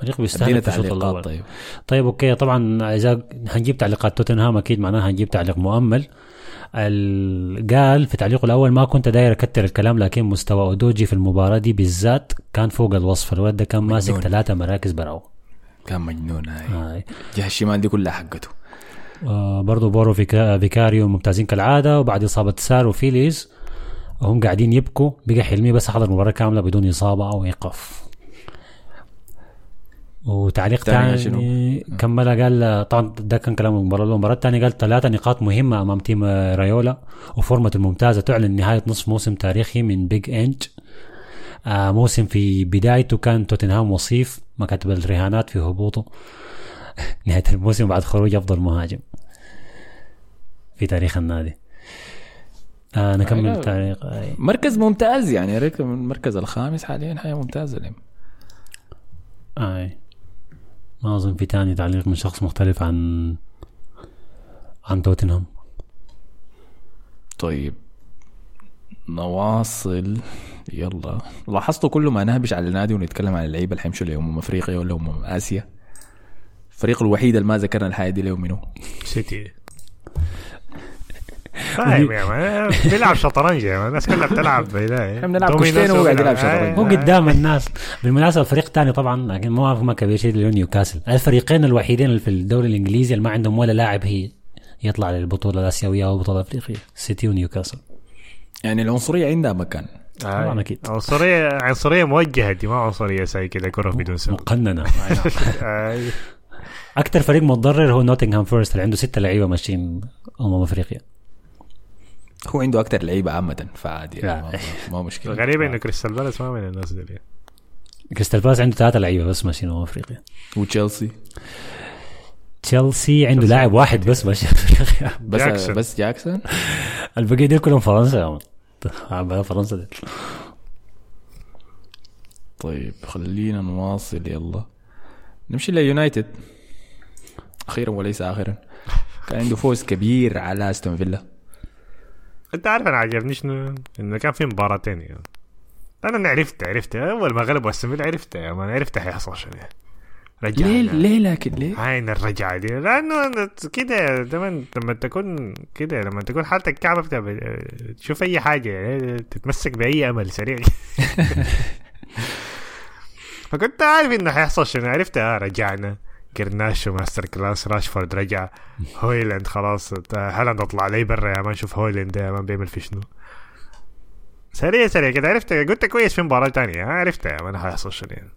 فريق بيستهدف في الشوط الأول. طيب. طيب okay. طبعا إذا هنجيب تعليقات توتنهام أكيد معناها هنجيب تعليق مؤمل. ال- قال في تعليقه الأول ما كنت داير أكتر الكلام لكن مستوى أودوجي في المباراة دي بالذات كان فوق الوصف. الولد ده كان ماسك. ثلاثة مراكز براو. كان مجنون هاي. هاي. جهة الشمال دي كلها حقته. آه برضو بورو فيكا فيكاريو ممتازين كالعادة وبعد إصابة سار وفيليز هم قاعدين يبكوا. بقى حلمي بس حضر مباراة كاملة بدون إصابة أو إيقاف. وتعليق تاني ثاني كمل قال طبعا ده كان كلام المباراه المباراه الثانية قال ثلاثة نقاط مهمة أمام تيم رايولا. وفورمة الممتازة تعلن نهاية نصف موسم تاريخي من بيج انج آه موسم في بدايته كان توتنهام وصيف مكاتب الرهانات في هبوطه. نهاية الموسم بعد خروج أفضل مهاجم في تاريخ النادي. آه نكمل. تعليق. آه، مركز ممتاز يعني ريك من المركز الخامس حاليا. حاجة ممتازة لهم اي ما اظن في تاني تعليق من شخص مختلف عن عن توتنهام. طيب. نواصل. يلا. لاحظتوا كل ما نهبش على النادي ونتكلم عن اللعيبة اللي حيمشوا لامم أفريقيا ولا امم آسيا؟ الفريق الوحيد اللي ما ذكرنا الحاجة دي له منو؟ سيتي. فاهم يا man بيلعب شطرنج يا man الناس كلها بتلعب إحنا بنلعب كشتين وهو قاعد يلعب شطرنج. هو قدام الناس بالمناسبة فريق تاني طبعا لكن ما ما كبير شيء اللي هو نيوكاسل. الفريقين الوحيدين اللي في الدوري الإنجليزي اللي ما عندهم ولا لاعب هي يطلع للبطولة الآسيوية أو البطوله الافريقيه سيتي ونيوكاسل. يعني العنصرية عندها مكان. طبعاً أكيد. عنصرية عنصرية موجهة دي ما عنصرية زي كده كرة بدون سبب. مقننة. آه، أكثر فريق متضرر هو نوتنغهام فورست اللي عنده ستة لعيبة ماشيين أمم أفريقيا. هو عنده أكثر لعيبة عامة فعادي يعني ما, ما مشكلة. الغريب انه كريستال بالاس ما من الناس دي كريستال بالاس عنده ثلاثة لعيبة بس ماشيين امم أفريقيا. وتشيلسي؟ تشيلسي عنده لاعب واحد بس ماشي. افريقيا بس جاكسون. بس جاكسون؟ البقية دي كلهم فرنسا. يا عم فرنسا دي. طيب خلينا نواصل يلا. نمشي ليونايتد أخيرا وليس اخرا. كان عنده فوز كبير على أستون فيلا. انت عارف أنا عجبني شنو؟ انه كان في مباراتين يعني. أنا عرفت عرفت اول ما غلبوا فيلا عرفت مان عرفت حيحصل شنو. رجع ليه ليه لكن ليه؟ عين الرجعة دي. لأنه أنت كده لما لما تكون كده لما تكون حالتك كعبة بتاع تشوف أي حاجة يعني تتمسك بأي أمل سريع. فكنت عارف إنه حيحصل شنو. عرفت آه رجعنا. جرناشو master class راشفورد رجع. هويلاند خلاص هالاند اطلع لي برا يا man شوف هويلاند يا man بيعمل في شنو. سريع سريع كده عرفت قلت كويس في مباراة تانية. آه، عرفت يا man حيحصل شنو يعني.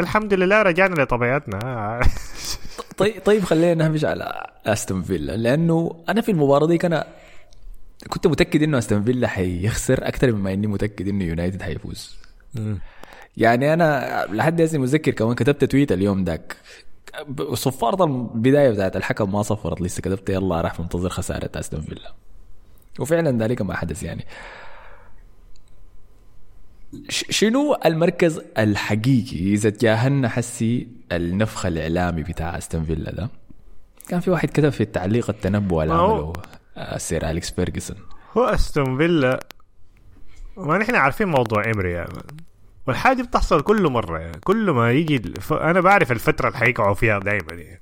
الحمد لله رجعنا لطبيعتنا. طيب طيب خلينا نمش على أستون فيلا لأنه أنا في المباراة دي كان كنت متأكد إنه أستون فيلا حيخسر أكثر مما إني متأكد إنه يونايتد حيفوز. يعني أنا لحد هسه متذكر كمان كتبت تويت اليوم داك. صفارة البداية بتاعت الحكم ما صفرت لسه. كتبت يلا راح منتظر خسارة أستون فيلا. وفعلا ذلك ما حدث يعني. شنو المركز الحقيقي إذا تجاهلنا حسي النفخ الإعلامي بتاع أستون فيلا ده؟ كان في واحد كتب في التعليق التنبؤ اللي عمله آه، سير أليكس فيرجسون. هو أستون فيلا ما نحن عارفين موضوع إمري يا man والحاجة بتحصل كل مرة. يعني كل ما يجي الف... أنا بعرف الفترة اللي حيقعوا فيها دائما يعني.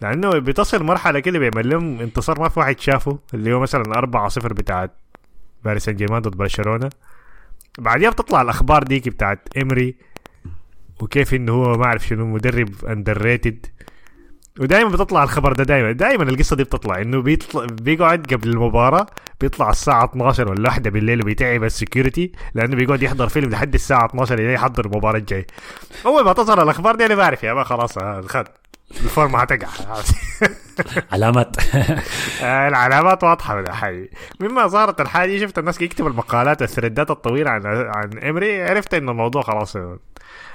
لأنه بتصل مرحلة كده بيعمل لهم انتصار ما في واحد شافه اللي هو مثلا 4-0 بتاعت باريس سان جيرمان ضد برشلونة. بعديها بتطلع الأخبار ديك بتاعت إمري وكيف إنه هو ما أعرف شنو مدرب underrated ودائما بتطلع الخبر ده دائما دائما القصة دي بتطلع إنه بيطلع بيقعد قبل المباراة بيطلع الساعة 12 ولا 1 بالليل وبيتعب ال security لأنه بيقعد يحضر فيلم لحد الساعة 12 اللي يحضر المباراة الجاي أول ما تظهر الأخبار دي أنا بعرف يا man خلاص آه، خد. الفورمة هتقع علامات. آه، العلامات واضحة من الحي مما صارت الحاجة شفت الناس يكتبوا المقالات والثريدات الطويلة عن عن امري عرفت إنه الموضوع خلاص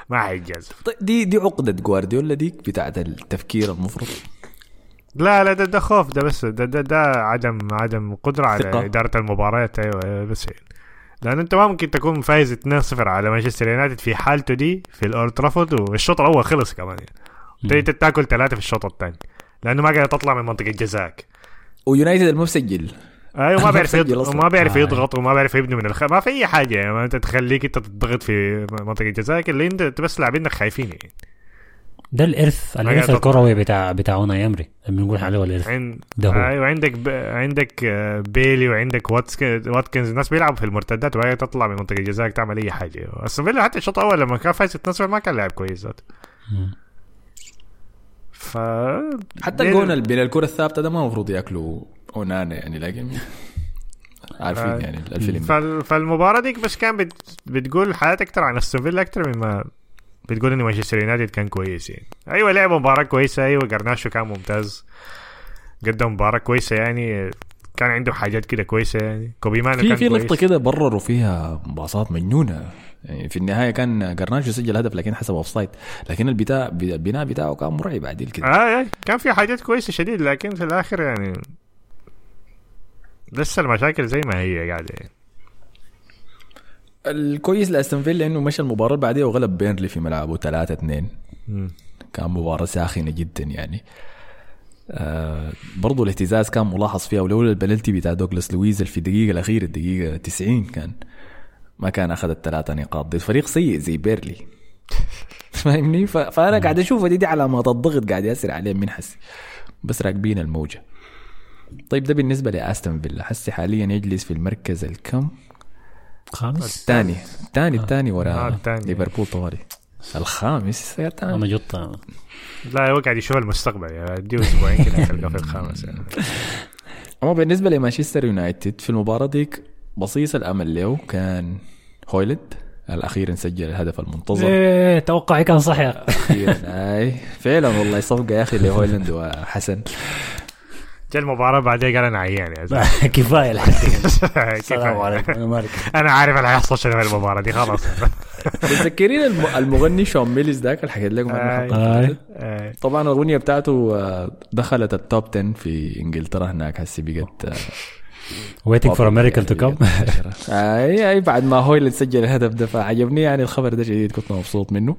ما حيتجاز طيب دي دي عقدة جوارديولا ديك بتاعت التفكير المفرط لا لا ده, ده خوف ده بس ده, ده, ده عدم عدم قدرة على ثقة. إدارة المباريات أيوة بس هي. لأن أنت ما ممكن تكون فايز 2-0 على مانشستر يونايتد في حالته دي في الأولد ترافورد والشوط الأول خلص كمان يعني. أنت تاكل ثلاثة في الشوط الثاني. لأنه ما قاعد تطلع من منطقة جزاك. ويونايتد المسجل. أيوه ما بيعرف يضغط. وما بيعرف آه. يضغط وما بيعرف يبني من الخ ما في أي حاجة يعني ما أنت تخليك أنت تضغط في منطقة الجزاء اللي أنت أنت بس لاعبينك خايفين يعني. ده الإرث الإرث الكروي بتاع بتاع أوناي أمري. لما نقول عليه الإرث. عند ده هو. أيوه عندك ب... عندك آه، بيلي وعندك واتسك... واتكنز. الناس بيلعبوا في المرتدات وهي تطلع من منطقة الجزاء تعمل أي حاجة. أستون فيلا حتى الشوط الأول لما كان فايز 2 ما كان لاعب كويس ذاته. ف حتى الجون اللي بين الكرة الثابتة ده ما المفروض ياكلوا اونانا يعني لكن عارفين آه. يعني الفيلم فال... فالمباراة ديك بس كان بت... بتقول حاجات أكثر عن أستون أكثر مما بتقول إن مانشستر يونايتد كان كويس يعني. أيوه لعبوا مباراة كويسة أيوه جرناشو كان ممتاز. قدم مباراة كويسة يعني كان عنده حاجات كده كويسة يعني. كوبي مانو في في. لقطه كده مرروا فيها باصات مجنونة. يعني في النهاية كان جرناشو سجل هدف لكن حسب offside لكن البتاع البناء بتاعه كان مرعب عديل كده. آه آه كان في حاجات كويسة شديد لكن في الآخر يعني لسه المشاكل زي ما هي قاعدة. يعني. الكويس لأستون فيلا إنه مشى المباراة اللي بعديها وغلب بيرنلي في ملعبه 3 2 مم. كان مباراة ساخنة جدا يعني. آه برضو الاهتزاز كان ملاحظ فيها ولولا البلنتي بتاع دوغلاس لويز في الدقيقه الأخيرة الدقيقة 90 كان. ما كان أخذ الثلاثة نقاط ضد فريق سيء زي بيرنلي. فاهمني؟ ف- فأنا قاعد أشوف دي, دي علامات الضغط قاعد يأثر عليهم من حسي. بس راكبين الموجة. طيب ده بالنسبة لأستون فيلا. حسي حاليا يجلس في المركز الكم؟ خامس. الثاني. الثاني الثاني آه، ورا الثاني. ليفربول طوالي. الخامس. يا تاني أنا جطة. لا هو قاعد يشوف المستقبل. يعني اديه أسبوعين كده تلقاه في الخامس. يعني أما بالنسبة لمانشستر يونايتد في المباراة ديك بصيص الأمل له كان هويلد الأخير سجل الهدف المنتظر. إيه توقعي كان صح يا أخيرا أي. فعلا والله صفقة يا أخي لهويلاند وحسن. جا المباراة بعدين قال أنا عيان يا. كفاية السلام. عليكم. أنا مالك أنا عارف اللي هيحصل شنو في المباراة دي خلاص. بتذكرين الم- المغني شون ميليز ذاك اللي حكيت لكم طبعا الأغنية بتاعته آه، دخلت ال top 10 في إنجلترا هناك. هسه بقت waiting for American to come آي آي بعد ما هويلاند سجل الهدف ده فعجبني يعني الخبر ده شديد كنت مبسوط منه.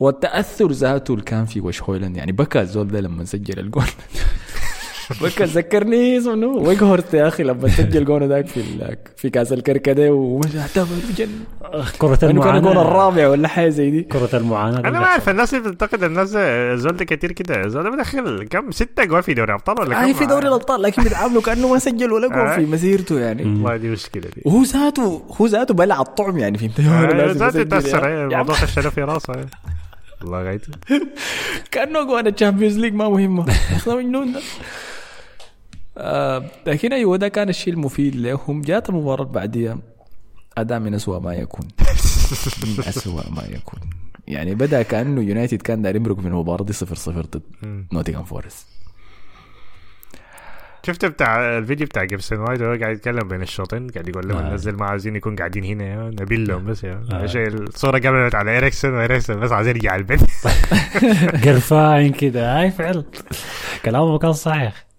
والتأثر ذاته اللي كان في وش هويلاند يعني بكى الزول ده لما سجل الجول. ذكرني اسمه ويجهورت يا أخي لما سجل جون ذاك في في كأس الكركديه ومشى احتفل بجن كرة انه كان الجون المعاناة الرابع ولا حاجة زي دي. كرة المعاناة أنا ما أعرف الناس اللي بتعتقد الناس الزول ده كتير كده. ده بدخل كم؟ ستة جوال في دوري أبطال ولا كم؟ في دوري الأبطال لكن بيتعاملوا كأنه ما سجل ولا جول آه. في مسيرته يعني. والله دي مشكلة دي. وهو ذاته هو ذاته بلع الطعم يعني فهمت ولد آه، لازم ذات أسجل تأثر يا الموضوع خش له في راسه. والله غايته كأنه جوان ال Champions League ما مهمة. مجنون ده. آه لكن أيوه ده كان الشيء المفيد لهم جات المباراة اللي بعديها أداء من اسوء ما يكون. من اسوء ما يكون. يعني بدأ كأنه يونايتد كان داير يمرق في المباراة دي 0 0 ضد نوتنغهام فورست. شفت بتاع الفيديو بتاع جيبس وايت وهو قاعد يتكلم بين الشوطين؟ قاعد يقول لهم آه. نزل ما عايزين يكون قاعدين هنا يا نبيل لهم بس يا. آه. شيء الصورة قبلت على اريكسون واريكسون بس عايزين يرجع البيت. قرفاين كده. هاي فعلا كلامه كان صحيح.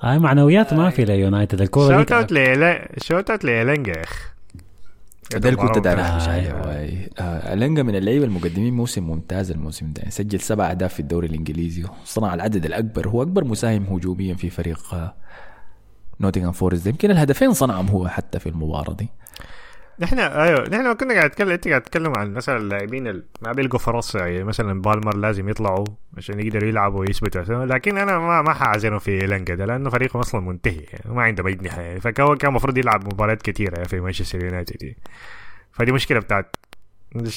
هاي معنويات ما في ليونايتد الكورة shout out دي لإيلا- shout out لإيلانجا يا اخ ده اللي كنت اخش عليه أيوة. واي. آه الينجا من اللعيبة المقدمين موسم ممتاز الموسم ده. يعني سجل سبع أهداف في الدوري الإنجليزي صنع العدد الأكبر. هو أكبر مساهم هجوميا في فريق آه نوتنغهام فورست. يمكن الهدفين صنعهم هو حتى في المباراة دي. نحن أيوه نحن كنا قاعد نتكلم أنت قاعد تتكلم عن مثلا اللاعبين اللي ما بيلقوا فرص يعني مثلا بالمر لازم يطلعوا عشان يقدروا يلعبوا ويثبتوا لكن أنا ما ما حأعزنه في لانجا ده لأنه فريقه أصلا منتهي يعني ما عنده مجنحه يعني فهو كان المفروض يلعب مباريات كثيره في مانشستر يونايتد دي. فدي مشكلة بتاعت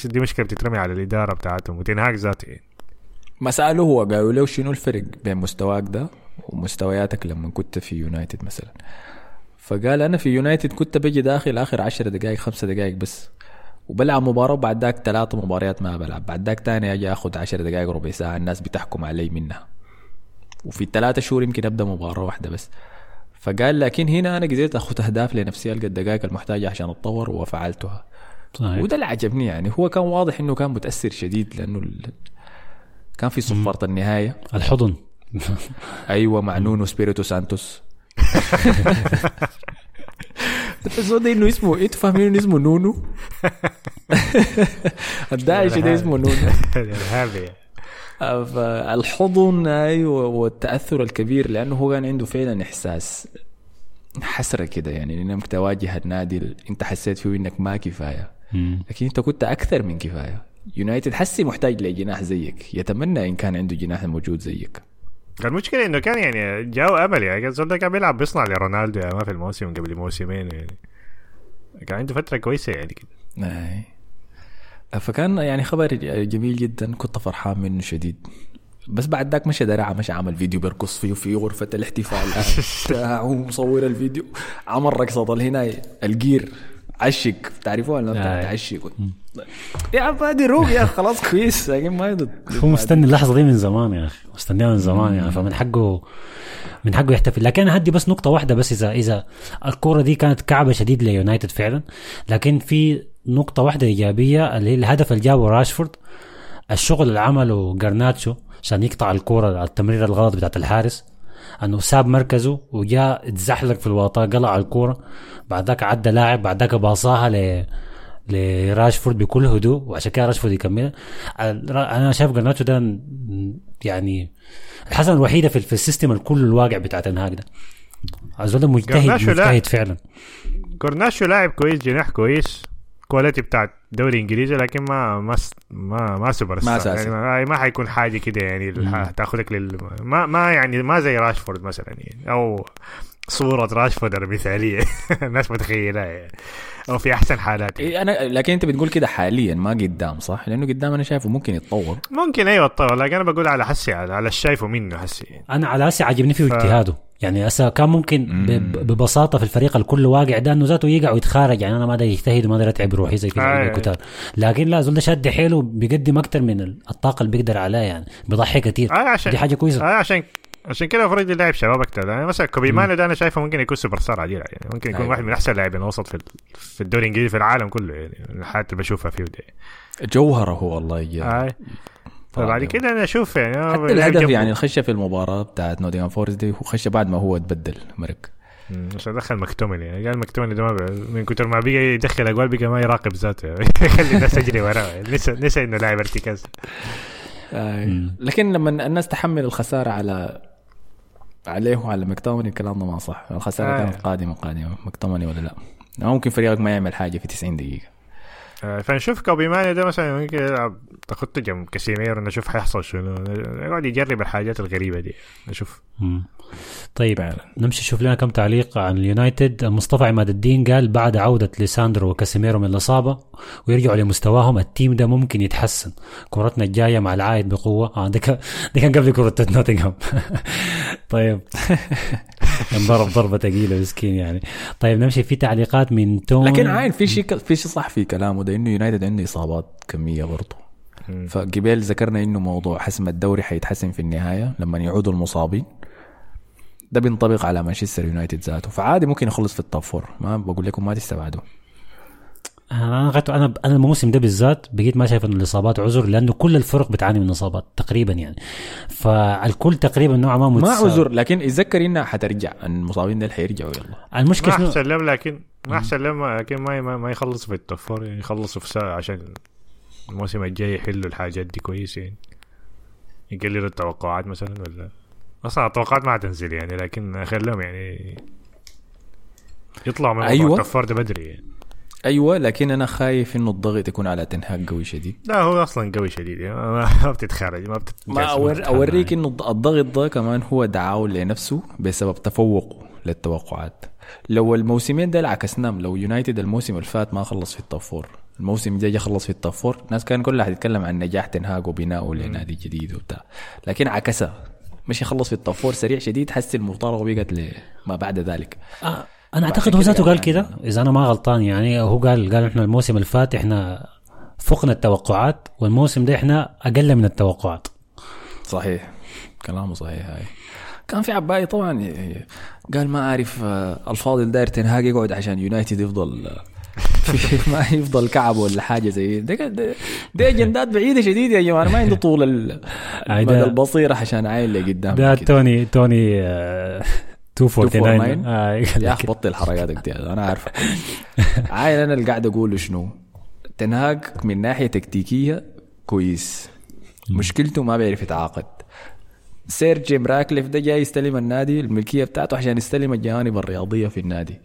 دي مشكلة بتترمي على الإدارة بتاعتهم وتنهاك ذاته يعني. ما سألوه هو قالوا له شنو الفرق بين مستواك ده ومستوياتك لما كنت في يونايتد مثلا فقال أنا في يونايتد كنت بجي داخل آخر عشر دقائق خمسة دقائق بس. وبلعب مباراة وبعد ذاك ثلاثة مباريات ما بلعب. بعد ذاك تاني أجي آخذ عشر دقائق ربع ساعة الناس بتحكم علي منها. وفي الثلاثة شهور يمكن أبدأ مباراة واحدة بس. فقال لكن هنا أنا قدرت آخذ أهداف لنفسي ألقى الدقائق المحتاجة عشان أتطور وفعلتها. صحيح وده اللي عجبني يعني. هو كان واضح إنه كان متأثر شديد لأنه ال... كان في صفارة النهاية. الحضن. أيوه مع نونو سبيريتو سانتوس. الزود انه اسمه إيه فاهمين انه اسمه نونو الداعش ده اسمه نونو الارهابي فالحضن أيوه والتأثر الكبير لأنه هو كان عنده فعلا إحساس حسرة كده يعني انك تواجه النادي اللي أنت حسيت فيه إنك ما كفاية. لكن أنت كنت أكثر من كفاية. يونايتد حسي محتاج لجناح زيك. يتمنى إن كان عنده جناح موجود زيك. المشكلة إنه كان يعني جاو أمل يعني كان زول كان بيلعب بيصنع لرونالدو يعني ما في الموسم قبل موسمين يعني. كان عنده فترة كويسة يعني كده. اي فكان يعني خبر جميل جدا كنت فرحان منه شديد. بس بعد ذاك مشى درعا مشى عمل فيديو بيرقص فيه في غرفة الاحتفال. بتاعه مصور الفيديو. عمل رقصة هنا الجير. عشق تعرفوها ولا آه. عشق يا عم هذه روق يا أخي، خلاص كويس. لكن ما هو مستني اللحظة دي من زمان يا أخي مستنيها من زمان يعني فمن حقه من حقه يحتفل. لكن أنا هدي بس نقطة واحدة بس اذا إذا الكورة دي كانت كعبة شديد ليونايتد فعلا. لكن في نقطة واحدة إيجابية اللي هي الهدف اللي جابه راشفورد. الشغل اللي عمله جرناتشو عشان يقطع الكورة التمريره الغلط بتاعت الحارس. أنه ساب مركزه وجاء اتزحلق في الواطه قلع الكورة. بعد ذاك عدى لاعب بعد ذاك باصاها ل لراشفورد بكل هدوء وعشان كده راشفورد يكمل أنا شايف جرناتشو ده يعني الحسنة الوحيدة في, في ال system الكل الواقع بتاع تنهاج ده. الزول مجتهد جرناتشو لا. مجتهد فعلا. جرناتشو لاعب كويس جناح كويس. quality بتاع دوري انجليزي لكن ما ما ما ما سوبر ما. يعني ما, حيكون حاجة كده يعني تاخذك لل ما ما يعني ما زي راشفورد مثلا يعني أو صورة راشفورد المثالية الناس متخيلها يعني أو في أحسن حالات يعني. إيه أنا لكن أنت بتقول كده حاليا ما قدام صح؟ لأنه قدام أنا شايفه ممكن يتطور ممكن أيوه طبعا لكن أنا بقول على حسي على, على الشايفه منه حسي يعني. أنا على اسي عجبني فيه ف- اجتهاده يعني هسه كان ممكن ببساطة في الفريق الكل واقع ده إنه ذاته يقع ويتخارج. يعني أنا ما داير يجتهد وما داير اتعب روحي زي كده آه. الكتار لكن لا زول ده شاد حيله بيقدم أكثر من الطاقة اللي بيقدر عليها يعني. بيضحي كثير آه عشان دي حاجة كويسة. آه عشان عشان كده المفروض يلعب شباب أكثر يعني مثلا كوبي ماينو ده أنا شايفه ممكن يكون سوبر ستار عديل يعني. ممكن يكون أيوة. واحد من أحسن لاعبين الوسط في في الدوري الإنجليزي في العالم كله يعني. الحالات اللي بشوفها فيه دي. جوهره هو والله. آه. فبعد كده أنا أشوف يعني حتى الهدف. يعني خش في المباراة بتاعت نوتنغهام فورست دي وخش بعد ما هو تبدل مرق مم، عشان دخل مكتومني يعني قال مكتومني ده ما من كتر ما بقى يدخل أجوال بقى ما يراقب ذاته يعني. يخلي الناس تجري وراه. نسى نسى إنه لاعب ارتكاز آه. لكن لما الناس تحمل الخسارة على عليه وعلى مكتومني الكلام ده ما صح الخسارة آه. كانت قادمة قادمة مكتومني ولا لا ممكن فريقك ما يعمل حاجة في 90 دقيقة فنشوف كوبي ماينو ده مثلا ممكن يلعب تاخد جنب كاسيميرو نشوف حيحصل شنو يقعد يجرب الحاجات الغريبة دي نشوف. مم. طيب فعلا. نمشي نشوف لنا كم تعليق عن اليونايتد. مصطفى عماد الدين قال بعد عودة ليساندرو وكاسيميرو من الإصابة ويرجعوا لمستواهم ال team ده ممكن يتحسن. كرتنا الجاية مع العايد بقوة. آه ده كان ده كان قبل كرة نوتنغهام. طيب. انضرب ضربة ثقيلة مسكين يعني. طيب نمشي في تعليقات من توني. لكن عاين في شيء في شيء صح في كلامه ده إنه يونايتد عنده إصابات كمية برضه. فقبل ذكرنا إنه موضوع حسم الدوري حيتحسن في النهاية لما يعودوا المصابين. ده بينطبق على مانشستر يونايتد ذاته. فعادي ممكن يخلص في ال top four ما بقول لكم ما تستبعدوا أنا أنا أنا الموسم ده بالذات بقيت ما شايف ان الإصابات عذر لأنه كل الفرق بتعاني من اصابات تقريبا يعني. فالكل تقريبا نوعا ما ما متساوي. عذر لكن اتذكر انها حترجع المصابين دول حيرجعوا يلا. المشكلة ما أحسن لهم لكن ما أحسن لهم لكن ما ما, ما يخلصوا في ال top four يعني يخلصوا في سابع عشان الموسم الجاي يحلوا الحاجات دي كويس يعني. يقللوا التوقعات مثلا ولا؟ أصلا التوقعات ما حتنزل يعني لكن خليهم يعني يطلعوا من أيوة. التوب فور ده بدري يعني. أيوه لكن أنا خايف إنه الضغط يكون على تنهاج قوي شديد. لا هو أصلا قوي شديد. يعني ما ما بتتخرج ما بتت ما أور أوريك إنه الضغط ده كمان هو دعاه لنفسه بسبب تفوقه للتوقعات. لو الموسمين ده عكسناهم لو يونايتد الموسم اللي فات ما خلص في ال top four الموسم الجاي خلص في ال top four الناس كان كلها حتتكلم عن نجاح تنهاج وبنائه لنادي جديد وبتاع. لكن عكسها مش يخلص في ال top four سريع شديد حس المطارقه بقت لما بعد ذلك. آه أنا أعتقد هو ذاته قال كده. إذا أنا ما غلطان يعني هو قال قال إحنا الموسم اللي فات إحنا فقنا التوقعات والموسم ده إحنا أقل من التوقعات. صحيح. كلامه صحيح هاي. كان في عباية طبعا قال ما أعرف آه، الفاضل داير تنهاج يقعد عشان يونايتد يفضل آه، ما يفضل كعب ولا حاجة زي ده ده- ده, ده اجندات بعيدة شديد يا جماعة ما عنده طول ال- هاي مدى ده- البصيره عشان عايل لقدام ده. توني توني آه 249 249 آه قال يا أخي بطل حركاتك دي. أنا عارف عايل أنا اللي قاعد أقوله شنو؟ تنهاج من ناحية تكتيكية كويس. مشكلته ما بيعرف يتعاقد. سير جيم راكليف ده جاي يستلم النادي الملكية بتاعته عشان يستلم الجوانب الرياضية في النادي.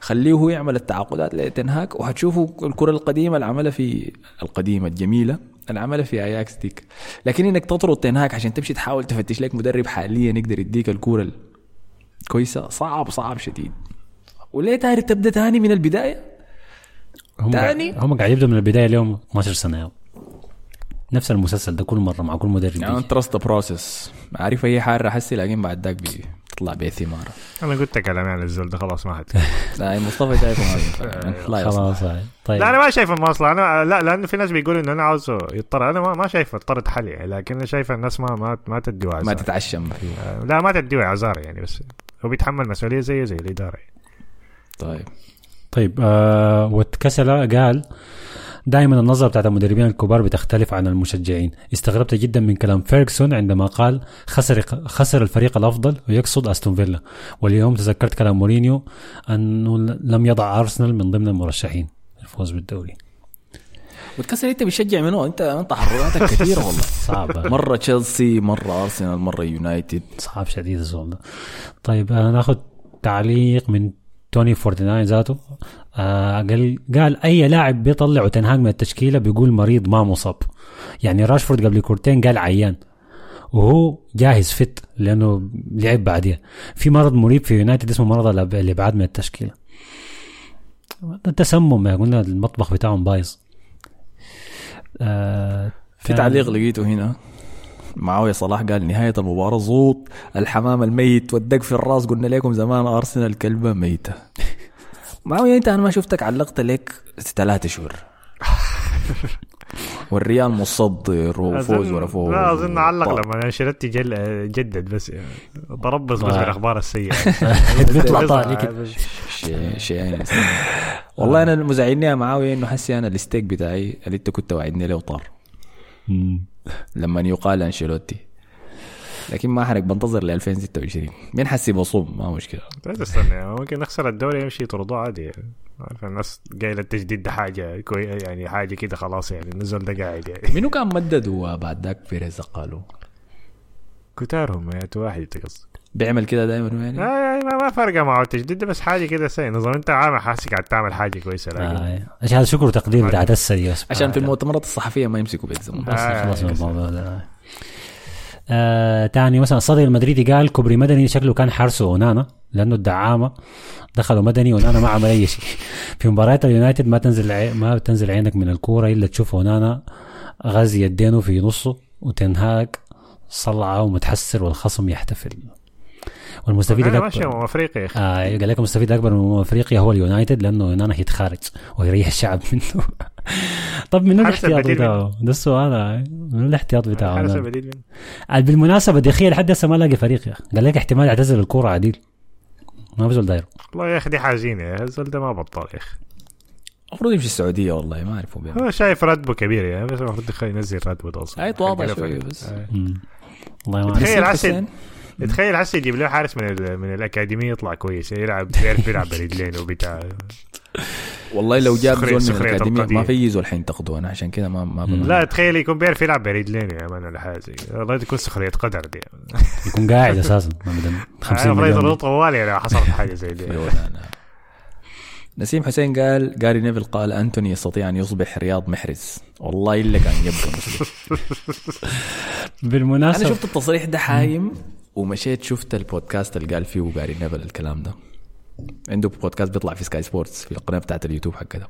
خليه هو يعمل التعاقدات لتنهاج وهتشوفوا الكرة القديمة اللي عملها في القديمة الجميلة اللي عملها في اياكس ديك. لكن إنك تطرد تنهاج عشان تمشي تحاول تفتش لك مدرب حاليا يقدر يديك الكوره كويسه صعب صعب شديد وليه تاني تبدا تاني من البدايه هم تاني؟ قاعد هم قاعد يبدوا من البدايه اليوم 12 سنه يوم. نفس المسلسل ده كل مره مع كل مدرب يعني. trust process عارف اي حاره حسي لكن بعد ذاك بيطلع بثماره أنا قلت كلامي عن الزول ده خلاص ما حد لا مصطفى شايفه ما خلاص. طيب لا أنا ما شايف المواصله أنا لا لأنه في ناس بيقولوا انه أنا عاوزه يضطر أنا ما, ما شايف اضطرد حل يعني لكن أنا شايف الناس ما ما ما تديه ما تتعشم فيه آه، لا ما تديه اعذار يعني بس هو بيتحمل مسؤولية زيه زي الاداره يعني. طيب. طيب آه واتكسل قال دائما النظرة بتاعت المدربين الكبار بتختلف عن المشجعين. استغربت جدا من كلام فيرجسون عندما قال خسر خسر الفريق الأفضل ويقصد أستون فيلا. واليوم تذكرت كلام مورينيو أنه لم يضع أرسنال من ضمن المرشحين. للفوز بالدوري. وتكسر انت بتشجع منو؟ انت انت تحركاتك كثيره والله. صعب مرة تشيلسي مرة أرسنال مرة يونايتد. صعب شديد الزول ده. طيب آه ناخذ تعليق من توني فورتناين ذاته. آه قال قال أي لاعب بيطلعوا تنهاج من التشكيلة بيقول مريض ما مصاب؟ يعني راشفورد قبل كورتين قال عيان. وهو جاهز فت لأنه لعب بعديها. في مرض مريب في يونايتد اسمه مرض الإبعاد من التشكيلة. ده تسمم يا قلنا المطبخ بتاعهم بايظ. آه في تعليق لقيته هنا. معاوية صلاح قال نهاية المباراة زوط الحمام الميت والدق في الرأس قلنا لكم زمان أرسنال كلبة ميتة. معاوية أنت أنا ما شفتك علقت لك ثلاثة شهور. والريال مصدر وفوز ورا فوز لا أظن علق طار. لما أنشيلوتي جل جدد بس يعني. تربص بس. بالأخبار السيئة بيطلع طالع كده. شيء والله أنا المزعلني يا معاوية إنه حسي أنا الستيك بتاعي اللي أنت كنت واعدني له طار. لما يقال أنشيلوتي لكن ما حرق بنتظر ل 2026 مين حسي بصوم ما مشكلة لا تستنى يعني ممكن نخسر الدوري يمشي يطردوه عادي يعني. عارف الناس قايلة التجديد ده حاجة كوي يعني حاجة كده خلاص يعني النزول ده قاعد يعني منو كان مدد وبعد ذاك بيريز قالوا كتارهم يا واحد تقصد بيعمل كده دائما يعني آه يعني ما, ما فرق معه التجديد ده بس حاجة كده سي نظام انت عامل حاسك قاعد تعمل حاجة كويسة لكن آه. عشان هذا شكر وتقدير بتاع دسة دي بس. عشان في المؤتمرات الصحفية ما يمسكوا بيتزموا بس آه، خلاص. الموضوع ده آه تاني مثلا الصدر المدريدي قال كوبري مدني شكله كان حارسه أونانا لأنه الدعامة دخلوا مدني واونانا ما عمل أي شيء في مباريات اليونايتد ما تنزل. ما تنزل عينك من الكورة إلا تشوف أونانا غازي يدينه في نصه وتنهاك صلعه ومتحسر والخصم يحتفل والمستفيد أنا الأكبر ماشي أفريقيا يا أخي آه قال لك المستفيد الأكبر من أفريقيا هو اليونايتد لأنه يونانا هيتخارج ويريح الشعب منه طب منو حارس الاحتياط بتاعه؟ ده السؤال. منو الاحتياط بتاعه؟ من آه، بالمناسبة دخيل لحد هسه ما لاقي فريق يا أخي. قال لك احتمال يعتزل الكورة عديل ما بزول دايره والله يا أخي دي حزينة يا الزول ده ما بطل يا أخي المفروض يمشي السعودية والله ما أعرف هو شايف راتبه كبير يعني بس المفروض ينزل راتبه ده أصلا أي تواضع شوية. بس. والله ما تخيل حسن. تخيل هسه يجيب له حارس من ال- من الأكاديمية يطلع كويس يلعب بيعرف يلعب برجلين وبتاع والله لو جاب سخرية- زول من الأكاديمية. ما في زول حينتقدوا أنا عشان كده ما ما. لا تخيل يكون بيعرف يلعب برجلين يا man ولا حاجة. والله تكون سخرية قدر دي يكون قاعد أساسا ما بدنا 50 50 مليون طوالي لو حصلت حاجة زي دي. نسيم حسين قال جاري نيفل قال أنتوني يستطيع أن يصبح رياض محرز والله إلا كان يبقى مسلم أنا بالمناسبه شفت التصريح ده حايم ومشيت شفت البودكاست اللي قال فيه جاري نيفل الكلام ده عنده بودكاست بيطلع في سكاي سبورتس في القناة بتاعت اليوتيوب حقته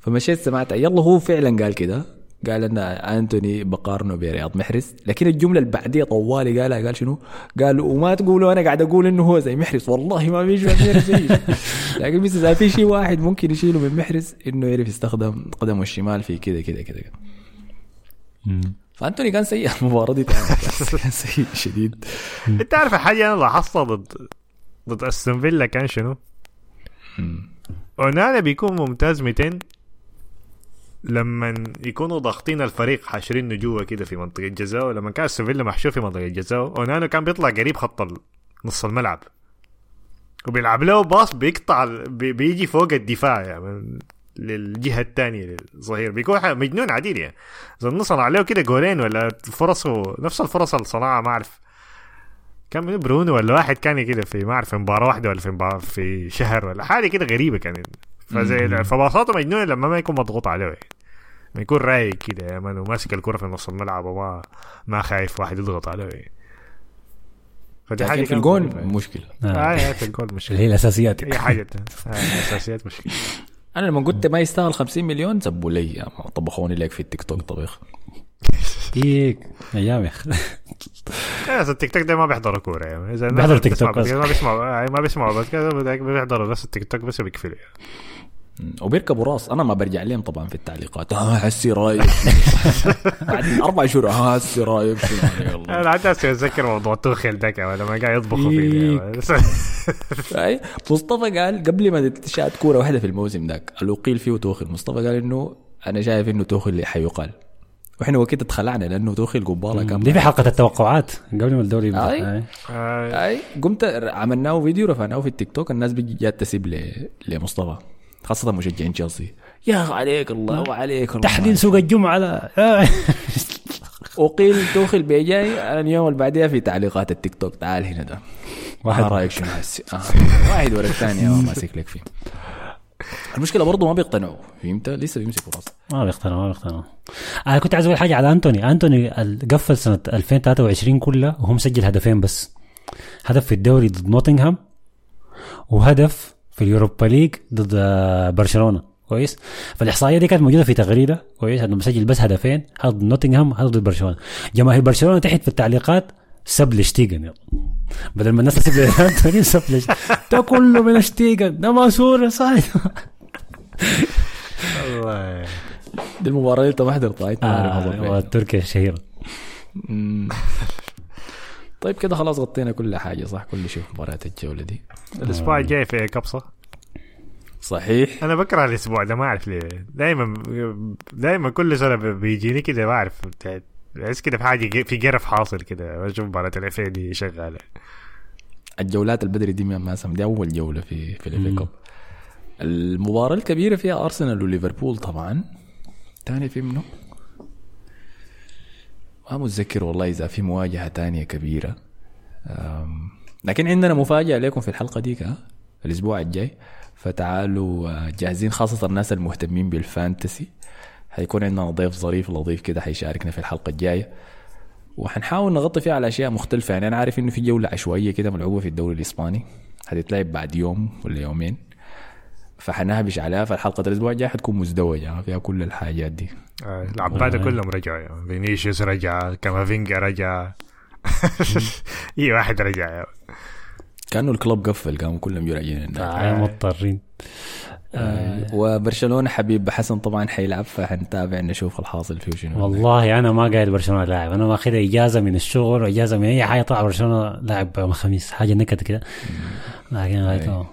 فمشيت سمعت يلا هو فعلا قال كده قال إن أنتوني بقارنه برياض محرز لكن الجملة اللي بعديها طوالي قالها قال شنو؟ قال وما تقولوا أنا قاعد أقول إنه هو زي محرز والله ما محرز زيه. لكن بس إذا في شيء واحد ممكن يشيله من محرز إنه يعرف يستخدم قدمه الشمال في كده كده كده كده. فأنتوني كان سيء المباراة دي. كان سيء شديد انت عارف حاجة أنا لاحظتها ضد ضد أستون فيلا كان شنو؟ أونانا بيكون ممتاز 200 لما يكونوا ضاغطين الفريق حاشرينه جوا كده في منطقة الجزاء ولما كان أستون فيلا محشور في منطقة الجزاء أونانا كان بيطلع قريب خط نص الملعب وبيلعب له باص بيقطع بيجي فوق الدفاع يعني للجهة الثانية للظهير. بيكون مجنون عديل يعني. اظن صنع له كده جولين ولا فرصه نفس الفرص اللي صنعها ما أعرف. كان من برونو ولا واحد كان كده في ما أعرف في مباراة واحدة ولا في مباراة في شهر ولا حاجة كده غريبة كانت فزي فبساطه مجنون لما ما يكون مضغوط عليه. يعني. ما يكون رايق كده يا مان وماسك الكرة في نص الملعب وما ما خايف واحد يضغط عليه. يعني. فدي لكن في يعني. مشكله آه آه. آه، في الجول مشكلة. اللي هي الأساسيات. اي حاجة. آه، اساسيات مشكلة. أنا لما قلت ما يستاهل 50 مليون زبوا لي يا ما طبخوني لك في التيك توك طبيخ. ديك أيام يا أخي. التيك توك ده ما بيحضروا كورة. يعني إذا بيحضروا تيك توك بس. ما بيسمعوا ما بيسمعوا بس بيحضروا بس التيك توك بس بيقفلوا مم. وبيركبوا راس. أنا ما برجع لهم طبعا في التعليقات. ها حسي رايك بعد أربع شهور. ها حسي رايك شنو يعني؟ أنا عاد أتذكر موضوع توخيل ده كمان لما قاعد يطبخوا فيه أي. مصطفى قال قبل ما تشاهد كورة واحدة في الموسم ذاك اللي اقيل فيه توخل مصطفى قال إنه أنا شايف إنه توخل حيقال. وإحنا وكده اتخلعنا لأنه توخل قبالة كان دي في حلقة التوقعات قبل ما الدوري يبدأ. آه، أي. قمت عملناه فيديو رفعناه في التيك توك. الناس جات تسيب ل- لمصطفى. خاصة مشجعين تشيلسي. يا أخي عليك الله وعليك الله تحليل سوق الجمعة لا. آه. وقيل توخل بيجاي اليوم اللي بعديها في تعليقات التيك توك. تعال هنا ده. واحد. واحد رأيك شنو هسي؟ آه. واحد ورا الثاني آه، ماسك لك فيه. المشكلة برضه ما بيقتنعوا. فهمت؟ لسه بيمسكوا راسه ما بيقتنع ما بيقتنع أنا كنت عايز أقول حاجة على أنتوني. أنتوني قفل سنة 2023 كلها وهو مسجل هدفين بس. هدف في الدوري ضد نوتنغهام وهدف في اليوروبا ليج ضد آه، برشلونة. كويس؟ فالإحصائية دي كانت موجودة في تغريدة. كويس؟ إنه مسجل بس هدفين هذا ضد نوتنغهام هذا ضد برشلونة. جماهير برشلونة تحت في التعليقات سب لشتيجن يلا. بدل ما الناس تسب لانتوني سب لش ده كله من شتيجن. ده ما صوره صحيح. والله دي المباراة اللي انت ما حضرتها الشهيره. طيب كده خلاص غطينا كل حاجة صح؟ كل شيء في مباريات الجولة دي. الأسبوع الجاي في كبصه صحيح. أنا بكره الأسبوع ده ما أعرف ليه. دائما دائما كل سنة بيجيني كده ما أعرف. بحس كده في حاجة في جرف حاصل كده أشوف مباراة ال FA دي شغالة. الجولات البدري دي ما سم دي أول جولة في في ال FA Cup المباراة الكبيرة فيها ارسنال وليفربول طبعا. تاني في منه؟ ما متذكر والله إذا في مواجهة تانية كبيرة. لكن عندنا مفاجأة لكم في الحلقة ديك الأسبوع الجاي. فتعالوا آه، جاهزين خاصة الناس المهتمين بال fantasy. حيكون عندنا ضيف ظريف لطيف كده حيشاركنا في الحلقة الجاية. وحنحاول نغطي فيها على أشياء مختلفة. يعني أنا عارف إنه في جولة عشوائية كده ملعوبة في الدوري الإسباني. هتتلعب بعد يوم ولا يومين. فحنهبش عليها. فالحلقة الأسبوع الجاي حتكون مزدوجة فيها كل الحاجات دي. العباده كلهم رجعوا يعني. فينيسيوس رجع كامافينجا رجع. إي واحد رجع يعني. كأنه الكلب قفل قاموا كلهم يراجعين آه، مضطرين. وبرشلونة حبيب حسن طبعا حيلعب فحنتابع نشوف الحاصل فيه شنو. والله أنا ما قايل برشلونة لاعب أنا واخد إجازة من الشغل واجازه من أي حاجة طلع برشلونة لاعب يوم الخميس حاجة نكت كده. لكن غايته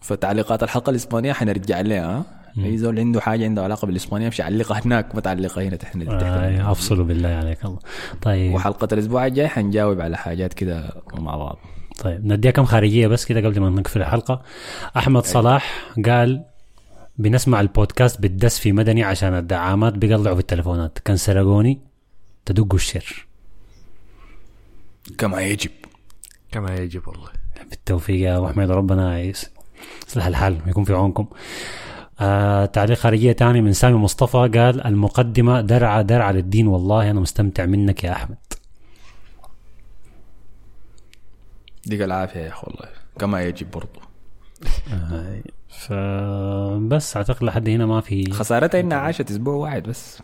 فتعليقات الحلقة الإسبانية حنرجع لها. أي زول عنده حاجة عنده علاقة بالإسبانية يمشي يعلقها هناك. ما تعلقها هنا تحت آه، أفصلوا بالله عليك الله. طيب. وحلقة الأسبوع الجاي حنجاوب على حاجات كده مع بعض. طيب نديها كم خارجية بس كده قبل ما نقفل الحلقة. أحمد صلاح قال بنسمع البودكاست بالدس في مدني عشان الدعامات بيقلعوا في التلفونات. كان سرقوني تدقوا الشر. كما يجب. كما يجب والله. بالتوفيق يا أبو حميد ربنا يصلح الحال ويكون في عونكم. آه تعليق خارجية تاني من سامي مصطفى قال المقدمة درعة درعة للدين والله أنا مستمتع منك يا أحمد. ديك العافية يا أخي والله كما يجب برضو. آه فبس أعتقد لحد هنا ما في خسارتها إنها عاشت أسبوع واحد بس.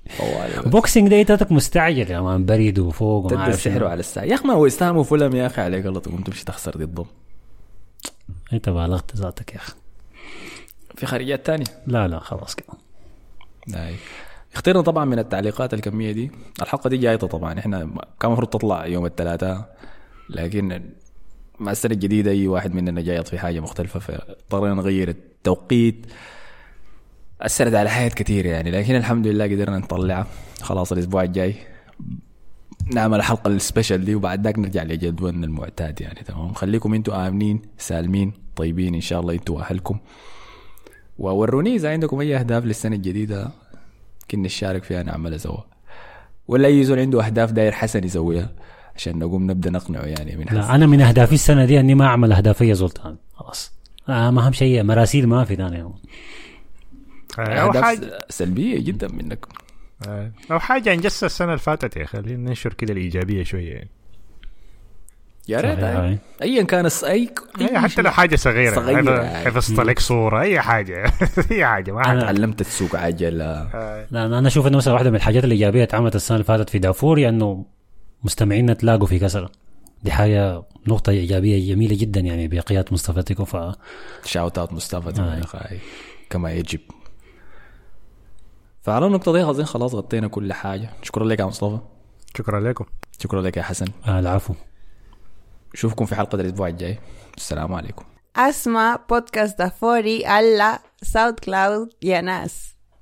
بوكسينج داي تاتك مستعجل يا مان بريد وفوق وما عارف السحر شنو. على الساعة. يا أخي ما هو يستهموا فلم يا أخي عليك الله تقوم تمشي تخسر ضدهم إنت بالغت ذاتك يا أخي. في خارجيات تانية؟ لا لا خلاص كده. ناي اخترنا طبعا من التعليقات الكمية دي. الحلقة دي جايته طبعا. إحنا كان المفروض تطلع يوم الثلاثاء لكن مع السنة الجديده أي واحد مننا جاي في حاجة مختلفة فاضطرينا نغير التوقيت. أثرت على حياة كثير يعني لكن الحمد لله قدرنا نطلعها خلاص الأسبوع الجاي نعمل الحلقة ال special دي وبعد ذاك نرجع لجدولنا المعتاد يعني تمام؟ خليكم أنتوا آمنين سالمين طيبين إن شاء الله أنتوا واهلكم ووروني إذا عندكم أي أهداف للسنة الجديدة كنا نشارك فيها نعملها سوا. ولا أي زول عنده أهداف داير حسن يسويها عشان نقوم نبدأ نقنعه يعني من لا أنا من أهدافي السنة دي إني ما أعمل أهدافية زولتان خلاص. آه ما اهم شيء مراسيل ما في ثاني أو أهداف حاجة سلبية جدا منك آه، أو حاجة انجزها السنة اللي فاتت يا أخي خلينا ننشر كده الإيجابية شوية. يعني. يا ريت. ايا كان أي أي حتى لو حاجة صغيرة يعني. حفظت لك صورة أي حاجة. أي حاجة ما أنا- حد- تعلمت تسوق عجلة. آه، لا أنا أشوف إنه مثلا واحدة من الحاجات الإيجابية اتعملت السنة اللي فاتت في دافور إنه مستمعينا تلاقوا في كسره دي حاجة نقطة إيجابية جميلة جدا يعني بقيادة مصطفى تيكو ف شاوت اوت مصطفى يا أخي. كما يجب. فعلى النقطة دي أظن خلاص غطينا كل حاجة. شكرا لك يا مصطفى. شكرا لكم. شكرا لك يا حسن. آه العفو. نشوفكم في حلقة الأسبوع الجاي. السلام عليكم. اسمع بودكاست دافوري على ساوند كلاود يا ناس.